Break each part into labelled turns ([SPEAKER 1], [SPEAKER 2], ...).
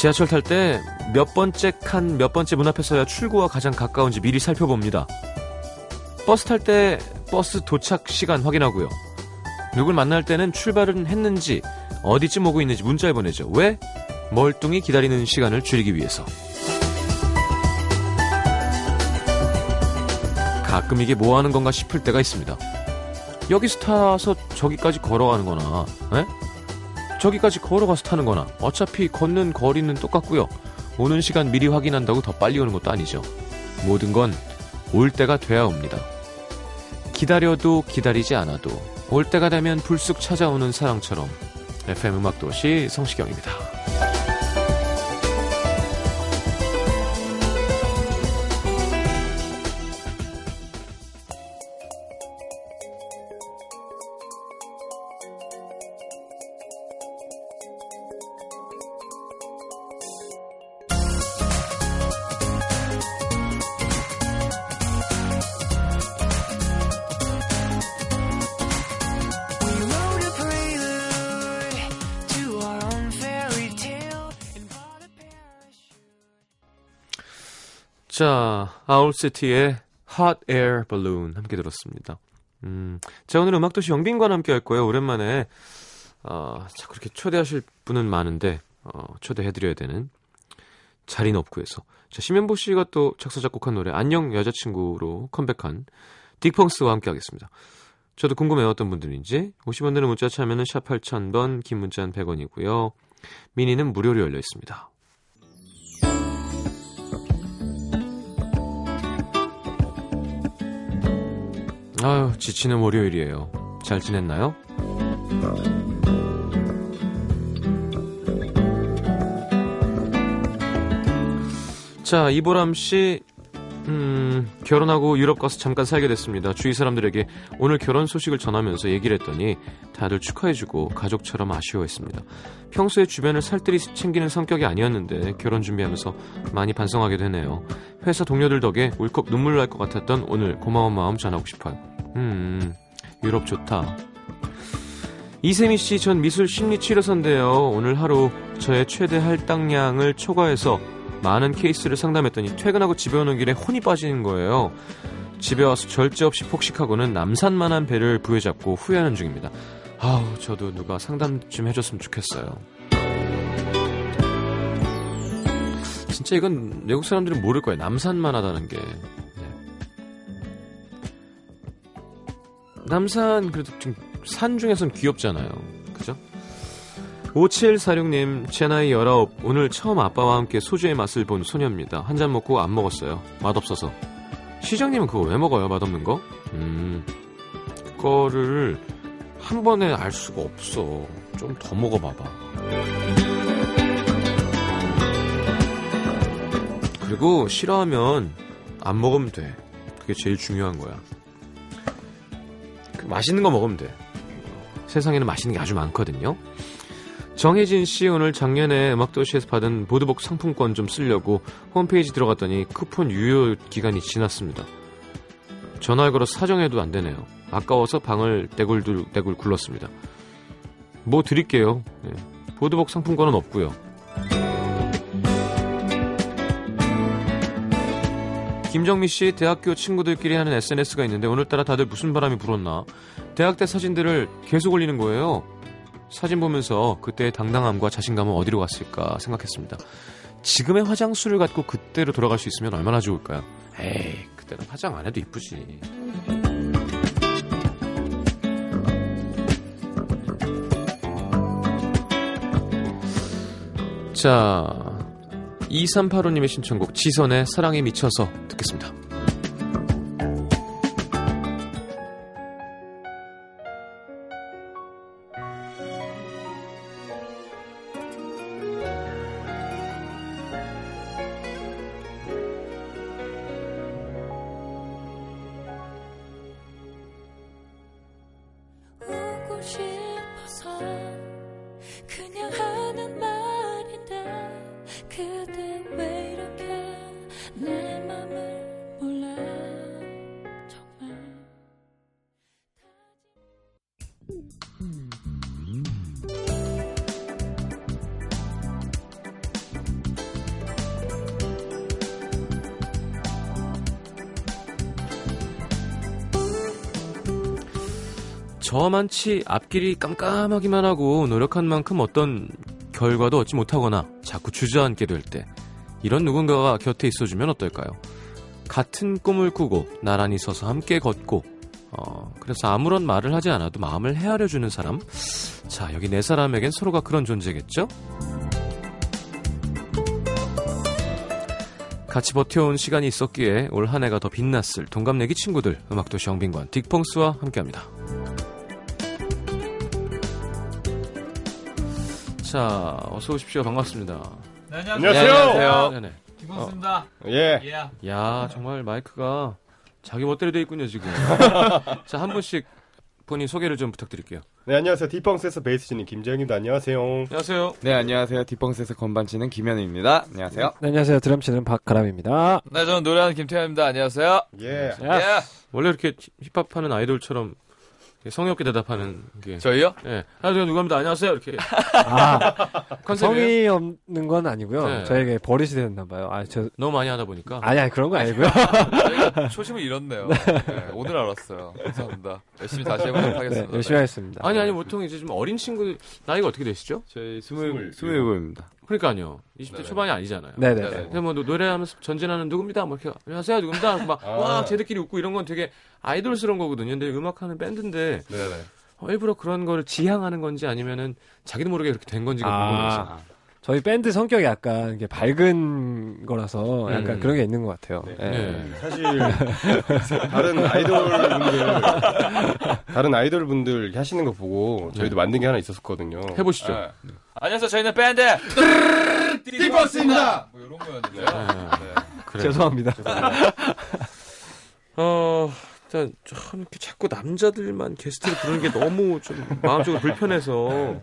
[SPEAKER 1] 지하철 탈 때 몇 번째 칸 몇 번째 문 앞에 서야 출구와 가장 가까운지 미리 살펴봅니다. 버스 탈 때 버스 도착 시간 확인하고요. 누굴 만날 때는 출발은 했는지 어디쯤 오고 있는지 문자를 보내죠. 왜? 멀뚱히 기다리는 시간을 줄이기 위해서. 가끔 이게 뭐 하는 건가 싶을 때가 있습니다. 여기서 타서 저기까지 걸어가는 거나, 에? 저기까지 걸어가서 타는 거나, 어차피 걷는 거리는 똑같고요. 오는 시간 미리 확인한다고 더 빨리 오는 것도 아니죠. 모든 건 올 때가 돼야 옵니다. 기다려도 기다리지 않아도 올 때가 되면 불쑥 찾아오는 사랑처럼 FM 음악도시 성시경입니다. 자, 아울시티의 Hot Air Balloon 함께 들었습니다. 음, 자, 오늘 음악도시 영빈과 함께 할 거예요. 오랜만에, 어, 자, 그렇게 초대하실 분은 많은데, 어, 초대해드려야 되는 자리는 없고 해서. 자, 심현보 씨가 또 작사, 작곡한 노래, 안녕 여자친구로 컴백한 딕펑스와 함께 하겠습니다. 저도 궁금해요. 어떤 분들인지. 50원 드는 문자 참여는 샵 8000번, 긴 문자는 100원이고요. 미니는 무료로 열려 있습니다. 아유, 지치는 월요일이에요. 잘 지냈나요? 자, 이보람 씨, 음, 결혼하고 유럽 가서 잠깐 살게 됐습니다. 주위 사람들에게 오늘 결혼 소식을 전하면서 얘기를 했더니 다들 축하해주고 가족처럼 아쉬워했습니다. 평소에 주변을 살뜰히 챙기는 성격이 아니었는데 결혼 준비하면서 많이 반성하게 되네요. 회사 동료들 덕에 울컥 눈물 날 것 같았던 오늘 고마운 마음 전하고 싶어요. 음, 유럽 좋다. 이세미 씨, 전 미술 심리 치료사인데요. 오늘 하루 저의 최대 할당량을 초과해서 많은 케이스를 상담했더니 퇴근하고 집에 오는 길에 혼이 빠지는 거예요. 집에 와서 절제 없이 폭식하고는 남산만한 배를 부여잡고 후회하는 중입니다. 아우, 저도 누가 상담 좀 해줬으면 좋겠어요. 진짜 이건 외국 사람들은 모를 거예요. 남산만 하다는 게. 남산 그래도 좀 산 중에선 귀엽잖아요. 그죠? 5746님, 제 나이 19, 오늘 처음 아빠와 함께 소주의 맛을 본 소녀입니다. 한 잔 먹고 안 먹었어요. 맛없어서. 시장님은 그거 왜 먹어요? 맛없는 거? 음, 그거를 한 번에 알 수가 없어. 좀 더 먹어봐봐. 그리고 싫어하면 안 먹으면 돼. 그게 제일 중요한 거야. 그 맛있는 거 먹으면 돼. 세상에는 맛있는 게 아주 많거든요. 정혜진 씨 오늘 작년에 음악도시에서 받은 보드복 상품권 좀 쓰려고 홈페이지 들어갔더니 쿠폰 유효 기간이 지났습니다. 전화를 걸어 사정해도 안 되네요. 아까워서 방을 떼굴떼굴 굴렀습니다. 뭐 드릴게요. 네. 보드복 상품권은 없고요. 김정미 씨 대학교 친구들끼리 하는 SNS가 있는데 오늘따라 다들 무슨 바람이 불었나 대학 때 사진들을 계속 올리는 거예요. 사진 보면서 그때의 당당함과 자신감은 어디로 갔을까 생각했습니다. 지금의 화장술을 갖고 그때로 돌아갈 수 있으면 얼마나 좋을까요? 에이, 그때는 화장 안 해도 이쁘지. 자, 2385님의 신청곡 지선의 사랑에 미쳐서 듣겠습니다. 만치 앞길이 깜깜하기만 하고 노력한 만큼 어떤 결과도 얻지 못하거나 자꾸 주저앉게 될 때 이런 누군가가 곁에 있어주면 어떨까요? 같은 꿈을 꾸고 나란히 서서 함께 걷고 어, 그래서 아무런 말을 하지 않아도 마음을 헤아려주는 사람 자 여기 네 사람에겐 서로가 그런 존재겠죠? 같이 버텨온 시간이 있었기에 올 한 해가 더 빛났을 동갑내기 친구들 음악도시 영빈관 딕펑스와 함께합니다. 자 어서 오십시오 반갑습니다.
[SPEAKER 2] 네,
[SPEAKER 3] 안녕하세요.
[SPEAKER 2] 안녕하세요.
[SPEAKER 1] 네 네.
[SPEAKER 2] 김원수입니다.
[SPEAKER 3] 예.
[SPEAKER 2] 예.
[SPEAKER 1] 야 정말 마이크가 자기 멋대로 돼 있군요 지금. 자 한 분씩 본인 소개를 좀 부탁드릴게요.
[SPEAKER 3] 네, 안녕하세요. 디펑스에서 베이스 치는 김재영입니다. 안녕하세요.
[SPEAKER 1] 안녕하세요.
[SPEAKER 4] 네, 안녕하세요. 디펑스에서 건반 치는 김현우입니다. 안녕하세요.
[SPEAKER 5] 네, 안녕하세요. 드럼 치는 박가람입니다.
[SPEAKER 2] 네, 저는 노래하는 김태현입니다. 안녕하세요.
[SPEAKER 3] 예.
[SPEAKER 2] 예.
[SPEAKER 1] 원래 이렇게 힙합하는 아이돌처럼 성의 없게 대답하는 게.
[SPEAKER 2] 저희요?
[SPEAKER 1] 예. 아, 제가 누구입니다. 안녕하세요. 이렇게.
[SPEAKER 5] 아. 성의 없는 건 아니고요.
[SPEAKER 1] 네.
[SPEAKER 5] 저에게 버릇이 됐나 봐요. 아, 저
[SPEAKER 1] 너무 많이 하다 보니까.
[SPEAKER 5] 아니, 아니 그런 거 아니고요.
[SPEAKER 2] 저희가 초심을 잃었네요. 네, 오늘 알았어요. 감사합니다. 열심히 다시 해보도록
[SPEAKER 5] 네,
[SPEAKER 2] 하겠습니다.
[SPEAKER 5] 열심히 하겠습니다.
[SPEAKER 1] 아니 아니 보통 이제 좀 어린 친구 나이가 어떻게 되시죠?
[SPEAKER 4] 저희
[SPEAKER 3] 스물-
[SPEAKER 4] 스물, 스물일곱입니다.
[SPEAKER 1] 그러니까요. 20대
[SPEAKER 2] 네네.
[SPEAKER 1] 초반이 아니잖아요.
[SPEAKER 5] 네,
[SPEAKER 2] 네,
[SPEAKER 5] 네.
[SPEAKER 1] 근데 뭐 노- 노래하면서 전진하는 누굽니다. 뭐 이렇게 안녕하세요 누굽니다. 막
[SPEAKER 3] 아.
[SPEAKER 1] 와, 쟤들끼리 웃고 이런 건 되게 아이돌스러운 거거든요. 근데 음악하는 밴드인데
[SPEAKER 2] 네네.
[SPEAKER 1] 어, 일부러 그런 거를 지향하는 건지 아니면은 자기도 모르게 그렇게 된 건지가
[SPEAKER 5] 아.
[SPEAKER 1] 궁금해서.
[SPEAKER 5] 저희 밴드 성격이 약간 이게 밝은 거라서 약간
[SPEAKER 1] 음.
[SPEAKER 5] 그런 게 있는 것 같아요.
[SPEAKER 3] 네.
[SPEAKER 5] 네.
[SPEAKER 1] 네.
[SPEAKER 3] 사실 다른 아이돌 분들 다른 아이돌 분들 하시는 거 보고 저희도 만든 게 하나 있었거든요.
[SPEAKER 1] 해보시죠.
[SPEAKER 2] 네. 안녕하세요. 저희는 밴드
[SPEAKER 3] 디버스입니다.
[SPEAKER 2] 뭐 이런 거였는데요.
[SPEAKER 1] 네. 그래.
[SPEAKER 5] 죄송합니다.
[SPEAKER 1] 어, 일단 참 이렇게 자꾸 남자들만 게스트를 부르는 게 너무 좀 마음적으로 불편해서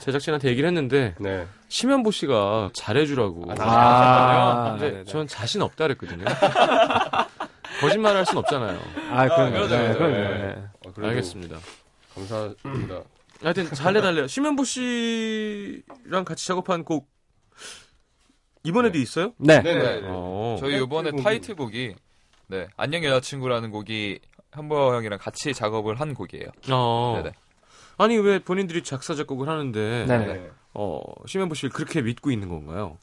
[SPEAKER 1] 제작진한테 얘기를 했는데
[SPEAKER 3] 네.
[SPEAKER 1] 심현보 씨가 잘해주라고.
[SPEAKER 5] 아,
[SPEAKER 1] 근데
[SPEAKER 5] 네네.
[SPEAKER 1] 전 자신 없다 그랬거든요. 거짓말 할 순 없잖아요.
[SPEAKER 5] 아, 그럼요.
[SPEAKER 2] 그러죠,
[SPEAKER 5] 네. 그럼요.
[SPEAKER 3] 네.
[SPEAKER 5] 네.
[SPEAKER 3] 어, 그래도
[SPEAKER 1] 알겠습니다.
[SPEAKER 3] 감사합니다.
[SPEAKER 1] 하여튼 잘 해달래요. 심현보 씨랑 같이 작업한 곡 이번에도 있어요?
[SPEAKER 5] 네.
[SPEAKER 3] 네, 네.
[SPEAKER 1] 어.
[SPEAKER 2] 저희 이번에 타이틀곡이 네 안녕 여자친구라는 곡이 현보 형이랑 같이 작업을 한 곡이에요.
[SPEAKER 1] 어.
[SPEAKER 2] 네네.
[SPEAKER 1] 아니 왜 본인들이 작사 작곡을 하는데
[SPEAKER 5] 네.
[SPEAKER 3] 네.
[SPEAKER 1] 어 심현보 씨를 그렇게 믿고 있는 건가요?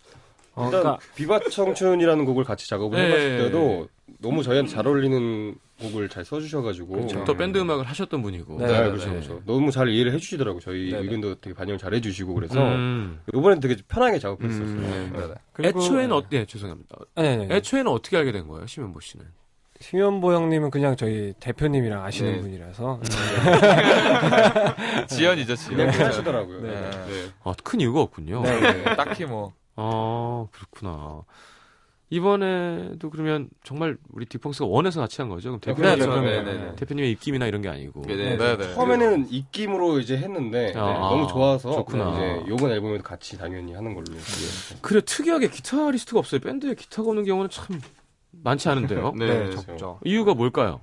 [SPEAKER 5] 어,
[SPEAKER 3] 일단
[SPEAKER 5] 그러니까
[SPEAKER 3] 비바 청춘이라는 곡을 같이 작업을
[SPEAKER 1] 네.
[SPEAKER 3] 해봤을 때도 너무 저희한테 잘 어울리는 곡을 잘 써주셔가지고
[SPEAKER 5] 그렇죠.
[SPEAKER 1] 또 밴드 음악을 하셨던 분이고.
[SPEAKER 5] 네,
[SPEAKER 3] 네,
[SPEAKER 5] 네,
[SPEAKER 3] 그렇죠,
[SPEAKER 1] 네.
[SPEAKER 3] 그렇죠. 너무 잘 이해를 해주시더라고 저희
[SPEAKER 5] 네, 네.
[SPEAKER 3] 의견도 되게 반영 잘 해주시고 그래서
[SPEAKER 1] 음.
[SPEAKER 3] 이번엔 되게 편하게 작업했었어요.
[SPEAKER 5] 음.
[SPEAKER 3] 네.
[SPEAKER 2] 네네.
[SPEAKER 5] 그리고-
[SPEAKER 1] 애초에는 어, 네, 죄송합니다.
[SPEAKER 5] 네, 네.
[SPEAKER 1] 애초에는 어떻게 알게 된 거예요, 심현보 씨는?
[SPEAKER 5] 심현보 형님은 그냥 저희 대표님이랑 아시는
[SPEAKER 2] 네.
[SPEAKER 5] 분이라서
[SPEAKER 2] 지연이죠, 지연.
[SPEAKER 3] 그냥 하시더라고요.
[SPEAKER 5] 네.
[SPEAKER 3] 네.
[SPEAKER 1] 아, 큰 이유가 없군요.
[SPEAKER 5] 네.
[SPEAKER 3] 네.
[SPEAKER 2] 딱히 뭐
[SPEAKER 1] 아, 그렇구나. 이번에도 그러면 정말 우리 딕펑스가 원해서 같이 한 거죠? 그럼
[SPEAKER 5] 네,
[SPEAKER 1] 대표님.
[SPEAKER 2] 네, 네, 네.
[SPEAKER 1] 대표님의 입김이나 이런 게 아니고.
[SPEAKER 2] 네네. 네네.
[SPEAKER 3] 처음에는 입김으로 이제 했는데
[SPEAKER 1] 아,
[SPEAKER 3] 너무 좋아서
[SPEAKER 1] 좋구나.
[SPEAKER 3] 이제 요번 앨범에도 같이 당연히 하는 걸로.
[SPEAKER 1] 그래, 특이하게 기타리스트가 없어요. 밴드에 기타가 없는 경우는 참 많지 않은데요?
[SPEAKER 4] 네.
[SPEAKER 5] 네. 적죠.
[SPEAKER 1] 이유가 뭘까요?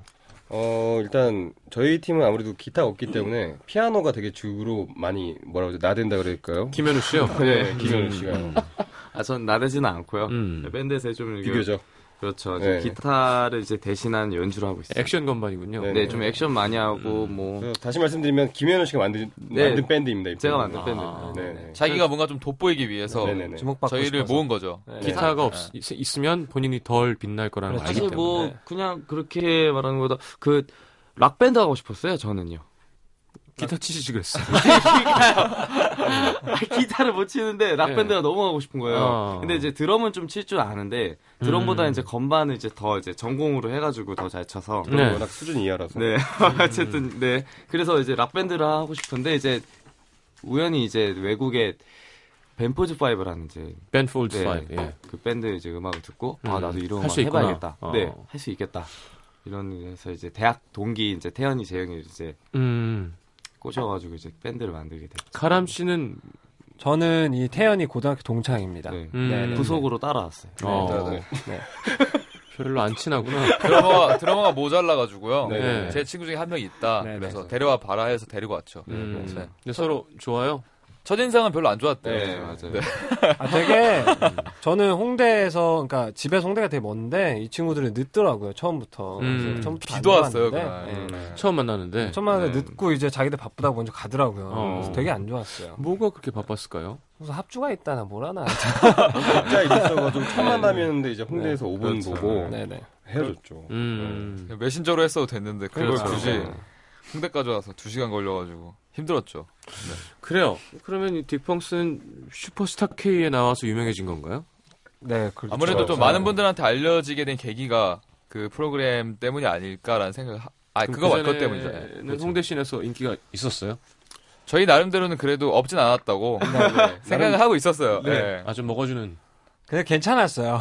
[SPEAKER 3] 어 일단 저희 팀은 아무래도 기타가 없기 때문에 피아노가 되게 주로 많이 뭐라고 하죠 나댄다 그럴까요?
[SPEAKER 1] 김현우 씨요?
[SPEAKER 3] 네, 김현우 씨가
[SPEAKER 4] 아, 전 나대지는 않고요.
[SPEAKER 1] 음.
[SPEAKER 4] 밴드에서 좀 이렇게-
[SPEAKER 3] 비교죠.
[SPEAKER 4] 그렇죠.
[SPEAKER 3] 네.
[SPEAKER 4] 좀 기타를 이제 대신한 연주를 하고 있어요.
[SPEAKER 1] 액션 건반이군요.
[SPEAKER 3] 네,
[SPEAKER 4] 네, 좀 액션 많이 하고 뭐
[SPEAKER 3] 그래서 다시 말씀드리면 김현우 씨가 만든
[SPEAKER 4] 네.
[SPEAKER 3] 만든 밴드입니다. 이
[SPEAKER 4] 제가. 만든
[SPEAKER 1] 아.
[SPEAKER 4] 밴드.
[SPEAKER 3] 네, 네.
[SPEAKER 2] 자기가 뭔가 좀 돋보이기 위해서 저희를
[SPEAKER 5] 싶어서.
[SPEAKER 2] 모은 거죠.
[SPEAKER 5] 네.
[SPEAKER 1] 기타가 없, 있, 으면 본인이 덜 빛날 거라는 걸
[SPEAKER 5] 그렇죠.
[SPEAKER 4] 사실. 뭐 그냥 그렇게 말하는 것보다 그 락밴드 하고 싶었어요, 저는요.
[SPEAKER 1] 기타 치시지 그랬어요.
[SPEAKER 4] 아, 기타를 못 치는데 락밴드가 너무 하고 싶은 거예요.
[SPEAKER 1] 아.
[SPEAKER 4] 근데 이제 드럼은 좀 칠 줄 아는데 드럼보다
[SPEAKER 1] 음.
[SPEAKER 4] 이제 건반을 이제 더 이제 전공으로 해가지고 더 잘 쳐서
[SPEAKER 1] 네.
[SPEAKER 3] 워낙 수준 이하라서.
[SPEAKER 4] 네 어쨌든 네 그래서 이제 락밴드를 하고 싶은데 이제 우연히 이제 외국에 Ben Folds Five라는 이제
[SPEAKER 1] Ben Folds
[SPEAKER 4] 네,
[SPEAKER 1] Five. 예.
[SPEAKER 4] 그 밴드 이제 음악을 듣고 아
[SPEAKER 1] 음.
[SPEAKER 4] 나도 이런 음악
[SPEAKER 1] 있구나.
[SPEAKER 4] 해봐야겠다.
[SPEAKER 1] 어.
[SPEAKER 4] 네 할 수 있겠다. 이런 데서 이제 대학 동기 이제 태연이 재영이 이제
[SPEAKER 1] 음.
[SPEAKER 4] 꼬셔가지고 이제 밴드를 만들게 됐죠.
[SPEAKER 1] 가람 씨는
[SPEAKER 5] 저는 이 태연이 고등학교 동창입니다.
[SPEAKER 4] 네.
[SPEAKER 1] 음.
[SPEAKER 5] 네, 네.
[SPEAKER 4] 부속으로 따라왔어요.
[SPEAKER 1] 어.
[SPEAKER 3] 네, 네.
[SPEAKER 1] 별로 안 친하구나.
[SPEAKER 2] 드러머가 드러머가 모자라가지고요.
[SPEAKER 3] 네,
[SPEAKER 1] 네.
[SPEAKER 2] 제 친구 중에 한명 있다.
[SPEAKER 5] 네,
[SPEAKER 2] 그래서
[SPEAKER 5] 네.
[SPEAKER 2] 데려와 봐라 해서 데리고 왔죠.
[SPEAKER 1] 음.
[SPEAKER 2] 네.
[SPEAKER 1] 근데 서로 좋아요.
[SPEAKER 2] 첫인상은 별로 안 좋았대.
[SPEAKER 4] 네, 맞아요.
[SPEAKER 5] 아, 되게 저는 홍대에서 그러니까 집에서 홍대가 되게 먼데 이 친구들이 늦더라고요 처음부터.
[SPEAKER 1] 음,
[SPEAKER 5] 처음부터 안
[SPEAKER 2] 비도 왔어요, 그날.
[SPEAKER 5] 예.
[SPEAKER 1] 처음 만나는데
[SPEAKER 5] 처음 만에
[SPEAKER 2] 네.
[SPEAKER 5] 늦고 이제 자기들 바쁘다고 먼저 가더라고요.
[SPEAKER 1] 어.
[SPEAKER 5] 그래서 되게 안 좋았어요.
[SPEAKER 1] 뭐가 그렇게 바빴을까요?
[SPEAKER 5] 그래서 합주가 있다나 뭐라나.
[SPEAKER 3] 각자 있어가지고 첫 만나면데 이제 홍대에서 5분
[SPEAKER 4] 그렇죠.
[SPEAKER 3] 보고
[SPEAKER 5] 네네.
[SPEAKER 3] 헤어졌죠.
[SPEAKER 1] 음.
[SPEAKER 2] 메신저로 했어도 됐는데 그걸
[SPEAKER 5] 그렇죠.
[SPEAKER 2] 굳이
[SPEAKER 5] 네.
[SPEAKER 2] 홍대까지 와서 2시간 걸려가지고 힘들었죠.
[SPEAKER 1] 그래요. 그러면 이 딕펑스는 슈퍼스타 K에 나와서 유명해진 건가요?
[SPEAKER 5] 네, 그렇죠.
[SPEAKER 2] 아무래도 좀
[SPEAKER 3] 그렇죠.
[SPEAKER 2] 많은 분들한테 알려지게 된 계기가 그 프로그램 때문이 아닐까라는 생각. 아 그거
[SPEAKER 1] 그럼
[SPEAKER 2] 그것 때문이죠. 그렇죠.
[SPEAKER 1] 홍대 scene에서 인기가 있었어요?
[SPEAKER 2] 저희 나름대로는 그래도 없진 않았다고 생각을 하고 있었어요. 네.
[SPEAKER 1] 아 좀 먹어주는.
[SPEAKER 5] 근데 괜찮았어요.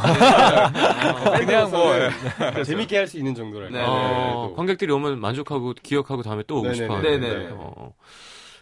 [SPEAKER 2] 그냥 뭐 예.
[SPEAKER 3] 재밌게 할 수 있는 정도랄까.
[SPEAKER 4] 네,
[SPEAKER 1] 어,
[SPEAKER 3] 네,
[SPEAKER 1] 관객들이 오면 만족하고 기억하고 다음에 또 오고
[SPEAKER 3] 네네네.
[SPEAKER 1] 싶어.
[SPEAKER 4] 네네.
[SPEAKER 3] 네.
[SPEAKER 1] 어.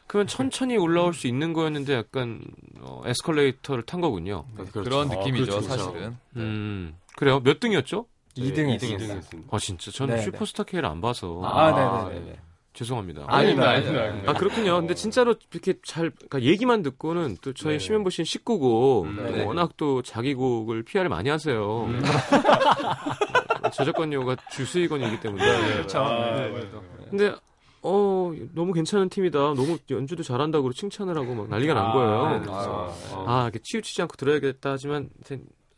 [SPEAKER 1] 그러면 천천히 올라올 수 있는 거였는데 약간 어, 에스컬레이터를 탄 거군요.
[SPEAKER 2] 그런
[SPEAKER 3] 아,
[SPEAKER 2] 느낌이죠,
[SPEAKER 3] 그렇죠.
[SPEAKER 2] 사실은.
[SPEAKER 1] 음. 그래요? 몇 등이었죠?
[SPEAKER 5] 2등
[SPEAKER 3] 이
[SPEAKER 5] 했어요.
[SPEAKER 3] 등했습니다.
[SPEAKER 1] 아 진짜 저는
[SPEAKER 5] 네네.
[SPEAKER 1] 슈퍼스타 K를 안 봐서
[SPEAKER 5] 아, 네네네.
[SPEAKER 1] 죄송합니다.
[SPEAKER 5] 아닙니다,
[SPEAKER 3] 아닙니다.
[SPEAKER 1] 아 그렇군요. 근데 진짜로 이렇게 잘 그러니까 얘기만 듣고는 또 저희
[SPEAKER 3] 네.
[SPEAKER 1] 심현보 씨는 식구고
[SPEAKER 2] 음,
[SPEAKER 1] 또
[SPEAKER 5] 네.
[SPEAKER 1] 워낙 또 자기 곡을 PR을 많이 하세요. 저작권료가 주수익원이기 때문에.
[SPEAKER 5] 그렇죠.
[SPEAKER 3] 아,
[SPEAKER 5] 네.
[SPEAKER 3] 맞아요.
[SPEAKER 1] 근데 어 너무 괜찮은 팀이다. 너무 연주도 잘한다고 칭찬을 하고 막 난리가 난
[SPEAKER 5] 아,
[SPEAKER 1] 거예요.
[SPEAKER 5] 네,
[SPEAKER 3] 아,
[SPEAKER 1] 아, 이렇게 치우치지 않고 들어야겠다 하지만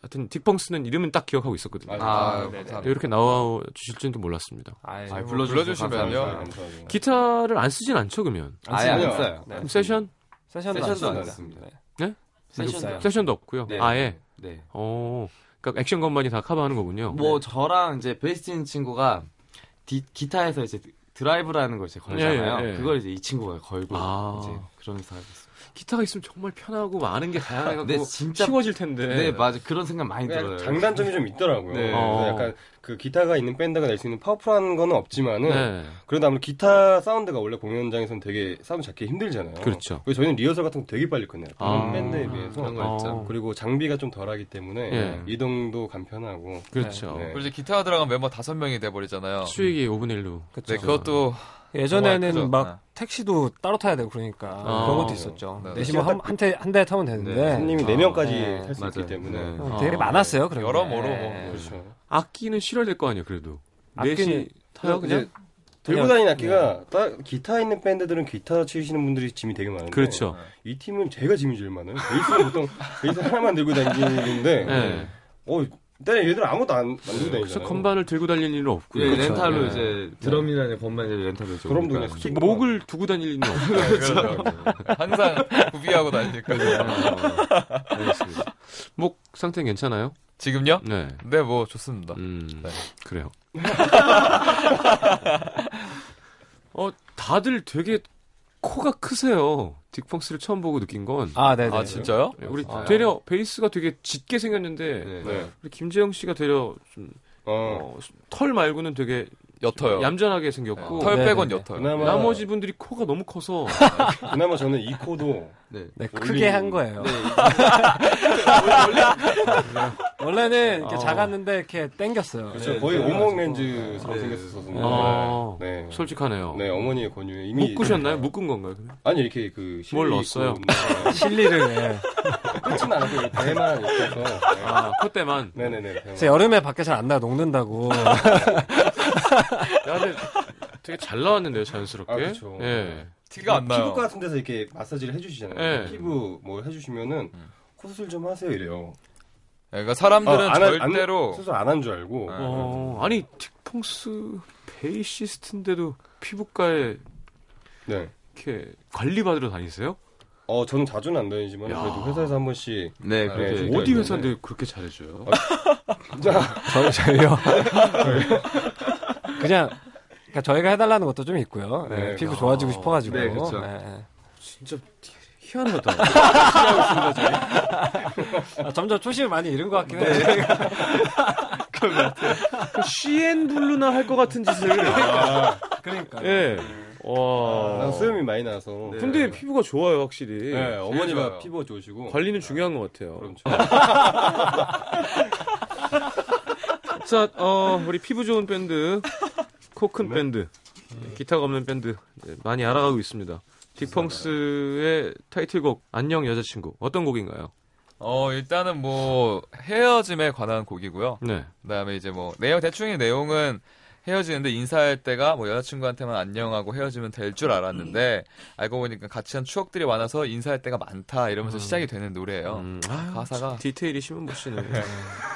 [SPEAKER 1] 하여튼, 딕펑스는 이름은 딱 기억하고 있었거든요.
[SPEAKER 3] 아,
[SPEAKER 2] 아.
[SPEAKER 1] 이렇게 나와 주실지는 몰랐습니다.
[SPEAKER 5] 아이,
[SPEAKER 4] 아,
[SPEAKER 5] 뭐,
[SPEAKER 2] 불러주시면요.
[SPEAKER 1] 기타를 안 쓰진 않죠, 그러면?
[SPEAKER 4] 아예 안. 써요.
[SPEAKER 5] 네.
[SPEAKER 1] 그럼 세션?
[SPEAKER 5] 세션도,
[SPEAKER 4] 세션도 안안
[SPEAKER 5] 씁니다.
[SPEAKER 4] 씁니다.
[SPEAKER 5] 네.
[SPEAKER 4] 세션도
[SPEAKER 1] 세션도 없고요.
[SPEAKER 4] 네.
[SPEAKER 1] 아예.
[SPEAKER 4] 네.
[SPEAKER 1] 어. 그러니까 액션 건반이 다 커버하는 거군요.
[SPEAKER 4] 뭐 저랑 이제 베이스 치는 친구가 디, 기타에서 이제 드라이브라는 걸 이제 걸잖아요.
[SPEAKER 1] 예, 예, 예.
[SPEAKER 4] 그걸 이제 이 친구가 걸고
[SPEAKER 1] 아.
[SPEAKER 4] 이제 그러면서 하고 있어요.
[SPEAKER 1] 기타가 있으면 정말 편하고 많은 게 다양해갖고
[SPEAKER 4] 네, 진짜-
[SPEAKER 1] 쉬워질 텐데.
[SPEAKER 4] 네, 맞아. 그런 생각 많이 들어요.
[SPEAKER 3] 장단점이 좀 있더라고요.
[SPEAKER 4] 네.
[SPEAKER 1] 어.
[SPEAKER 3] 약간 그 기타가 있는 밴드가 낼 수 있는 파워풀한 거는 없지만은
[SPEAKER 1] 네.
[SPEAKER 3] 그래도 아무래도 기타 사운드가 원래 공연장에서는 되게 사운드 잡기 힘들잖아요.
[SPEAKER 1] 그렇죠.
[SPEAKER 3] 그래서 저희는 리허설 같은 거 되게 빨리 끝내요.
[SPEAKER 1] 아.
[SPEAKER 3] 밴드에 비해서.
[SPEAKER 4] 그런 거
[SPEAKER 1] 어.
[SPEAKER 4] 있죠.
[SPEAKER 3] 그리고 장비가 좀 덜하기 때문에
[SPEAKER 1] 예.
[SPEAKER 3] 이동도 간편하고
[SPEAKER 1] 그렇죠.
[SPEAKER 3] 네.
[SPEAKER 2] 그리고 이제 기타가 들어간 멤버 다섯 명이 돼버리잖아요.
[SPEAKER 1] 수익이 5분의 1로.
[SPEAKER 2] 네, 그것도
[SPEAKER 5] 예전에는. 막
[SPEAKER 2] 네.
[SPEAKER 5] 택시도 따로 타야 되고 그러니까
[SPEAKER 1] 아.
[SPEAKER 5] 그런 것도 있었죠.
[SPEAKER 2] 네.
[SPEAKER 5] 내시면 한, 한, 대, 한대 타면 되는데
[SPEAKER 4] 네.
[SPEAKER 3] 손님이
[SPEAKER 4] 아,
[SPEAKER 3] 네 명까지
[SPEAKER 5] 네.
[SPEAKER 3] 탈수 있기
[SPEAKER 4] 맞아요.
[SPEAKER 3] 때문에
[SPEAKER 4] 네.
[SPEAKER 5] 어,
[SPEAKER 1] 아.
[SPEAKER 5] 되게 많았어요. 그런 게.
[SPEAKER 2] 여러모로
[SPEAKER 5] 네.
[SPEAKER 2] 뭐.
[SPEAKER 3] 그렇죠.
[SPEAKER 1] 악기는 실어야 될 거 아니에요, 그래도.
[SPEAKER 5] 악기는
[SPEAKER 1] 넷이 타요, 그냥?
[SPEAKER 3] 들고 다니는 악기가 딱 기타 있는 밴드들은 기타 치시는 분들이 짐이 되게 많은데
[SPEAKER 1] 그렇죠.
[SPEAKER 3] 이 팀은 제가 짐이 제일 많아요. 베이스는 보통 베이스 하나만 들고 다니는데
[SPEAKER 1] 네.
[SPEAKER 3] 어, 일단 얘들 아무것도 안, 안 들고
[SPEAKER 1] 그래서
[SPEAKER 3] 다니잖아요.
[SPEAKER 1] 건반을 들고 다닐 일은 없고요.
[SPEAKER 4] 예,
[SPEAKER 1] 그렇죠.
[SPEAKER 4] 렌탈로
[SPEAKER 1] 네.
[SPEAKER 4] 이제 드럼이나 건반 이제 렌탈로 줘.
[SPEAKER 3] 그럼도 그냥 스틱
[SPEAKER 1] 목을 두고 다닐 일은 없고.
[SPEAKER 2] 네, 그렇죠. 항상 구비하고 다니니까.
[SPEAKER 1] 알겠습니다. 목 상태는 괜찮아요?
[SPEAKER 2] 지금요?
[SPEAKER 1] 네.
[SPEAKER 2] 네, 뭐 좋습니다.
[SPEAKER 1] 음,
[SPEAKER 2] 네.
[SPEAKER 1] 그래요. 어, 다들 되게 코가 크세요. 딕펑스를 처음 보고 느낀 건.
[SPEAKER 5] 아, 네네.
[SPEAKER 2] 아, 진짜요?
[SPEAKER 1] 우리
[SPEAKER 2] 아.
[SPEAKER 1] 되려 베이스가 되게 짙게 생겼는데
[SPEAKER 4] 네.
[SPEAKER 3] 네.
[SPEAKER 1] 우리 김재영 씨가 되려 좀,
[SPEAKER 3] 어.
[SPEAKER 1] 어, 털 말고는 되게
[SPEAKER 2] 옅어요.
[SPEAKER 1] 얌전하게 생겼고
[SPEAKER 2] 털
[SPEAKER 5] 네,
[SPEAKER 2] 빼곤
[SPEAKER 5] 네,
[SPEAKER 2] 옅어요.
[SPEAKER 3] 그나마
[SPEAKER 1] 나머지 분들이 코가 너무 커서
[SPEAKER 3] 그나마 저는 이 코도
[SPEAKER 4] 네.
[SPEAKER 5] 네, 크게 한 거예요.
[SPEAKER 4] 네.
[SPEAKER 5] 원래는 이렇게
[SPEAKER 1] 어.
[SPEAKER 5] 작았는데 이렇게 땡겼어요.
[SPEAKER 3] 그렇죠.
[SPEAKER 4] 네,
[SPEAKER 3] 거의
[SPEAKER 4] 네,
[SPEAKER 3] 오목. 렌즈처럼
[SPEAKER 4] 네.
[SPEAKER 3] 생겼었거든요.
[SPEAKER 1] 아,
[SPEAKER 3] 네.
[SPEAKER 1] 솔직하네요.
[SPEAKER 3] 네, 어머니의 권유에 이미
[SPEAKER 1] 묶으셨나요? 묶은 건가요? 그냥?
[SPEAKER 3] 아니 이렇게 그
[SPEAKER 1] 뭘 넣었어요?
[SPEAKER 3] 네.
[SPEAKER 5] 실리를. 예.
[SPEAKER 3] 끝은 않았고 배만 있어서 네.
[SPEAKER 1] 아, 콧대만.
[SPEAKER 3] 네네네.
[SPEAKER 5] 그래서 여름에 밖에 잘 안 나가 녹는다고.
[SPEAKER 1] 야, 근데 되게 잘 나왔는데요, 자연스럽게.
[SPEAKER 3] 아, 그쵸.
[SPEAKER 1] 예.
[SPEAKER 2] 티가 안 나요.
[SPEAKER 3] 피부 같은 데서 이렇게 마사지를 해주시잖아요.
[SPEAKER 1] 네.
[SPEAKER 3] 피부 뭐 해주시면은
[SPEAKER 2] 음.
[SPEAKER 3] 코 수술 좀 하세요 이래요.
[SPEAKER 2] 그러니까 사람들은
[SPEAKER 3] 어, 안 하- 안-
[SPEAKER 2] 절대로
[SPEAKER 3] 수술 안 한 줄 알고.
[SPEAKER 2] 네.
[SPEAKER 1] 어, 아니, 딕펑스 베이시스트인데도 피부과에
[SPEAKER 3] 네.
[SPEAKER 1] 이렇게 관리 받으러 다니세요?
[SPEAKER 3] 어 저는 자주는 안 다니지만
[SPEAKER 1] 야.
[SPEAKER 3] 그래도 회사에서 한 번씩
[SPEAKER 4] 네,
[SPEAKER 3] 네,
[SPEAKER 4] 그렇게.
[SPEAKER 3] 좀-
[SPEAKER 1] 어디
[SPEAKER 3] 네,
[SPEAKER 1] 회사인데 그렇게 잘해줘요?
[SPEAKER 5] 저, 저희요. 그냥, 그러니까 저희가 해달라는 것도 좀 있고요. 네,
[SPEAKER 3] 네.
[SPEAKER 5] 피부 좋아지고 싶어가지고.
[SPEAKER 4] 네, 그렇죠.
[SPEAKER 5] 네.
[SPEAKER 1] 진짜 희한하다.
[SPEAKER 5] 아, 점점 초심을 많이 잃은 것 같긴 해요.
[SPEAKER 1] CN 블루나 할 것 같은 짓을.
[SPEAKER 5] 그러니까.
[SPEAKER 1] 예. 와.
[SPEAKER 3] 난 수염이 많이 나서.
[SPEAKER 1] 네. 근데 피부가 좋아요, 확실히.
[SPEAKER 3] 네, 어머니가. 피부가 좋으시고.
[SPEAKER 1] 관리는 중요한 것 같아요.
[SPEAKER 3] 그럼
[SPEAKER 1] 자, 어, 우리 피부 좋은 밴드, 코큰 밴드, 기타가 없는 밴드 네, 많이 알아가고 있습니다. 딕펑스의 타이틀곡 안녕 여자친구 어떤 곡인가요?
[SPEAKER 2] 어, 일단은 뭐 헤어짐에 관한 곡이고요.
[SPEAKER 1] 네.
[SPEAKER 2] 그다음에 이제 뭐 내용 대충의 내용은 헤어지는데 인사할 때가 뭐 여자친구한테만 안녕하고 헤어지면 될 줄 알았는데 알고 보니까 같이 한 추억들이 많아서 인사할 때가 많다 이러면서 시작이 되는 노래예요.
[SPEAKER 1] 음, 아,
[SPEAKER 2] 가사가
[SPEAKER 1] 디테일이 심은 씨는.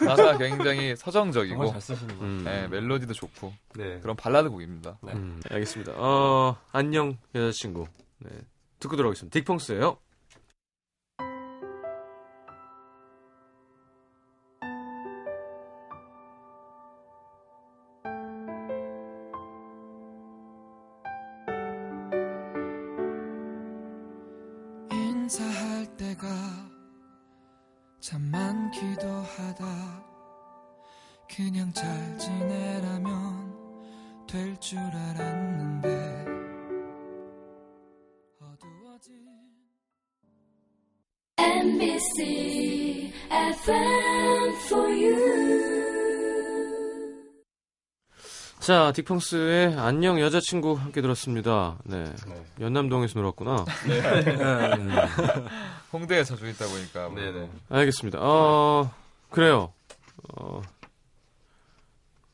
[SPEAKER 2] 가사가 굉장히 서정적이고
[SPEAKER 5] 정말 잘 쓰시는 거.
[SPEAKER 1] 음.
[SPEAKER 2] 네, 멜로디도 좋고
[SPEAKER 4] 네.
[SPEAKER 2] 그런 발라드 곡입니다.
[SPEAKER 1] 음, 알겠습니다. 어, 안녕 여자친구. 네. 듣고 들어오겠습니다. 딕펑스예요. 딕펑스의 안녕 여자친구 함께 들었습니다. 네.
[SPEAKER 3] 네.
[SPEAKER 1] 연남동에서 놀았구나.
[SPEAKER 2] 홍대에 자주 있다 보니까 뭐
[SPEAKER 4] 네네.
[SPEAKER 1] 알겠습니다. 어, 그래요. 어,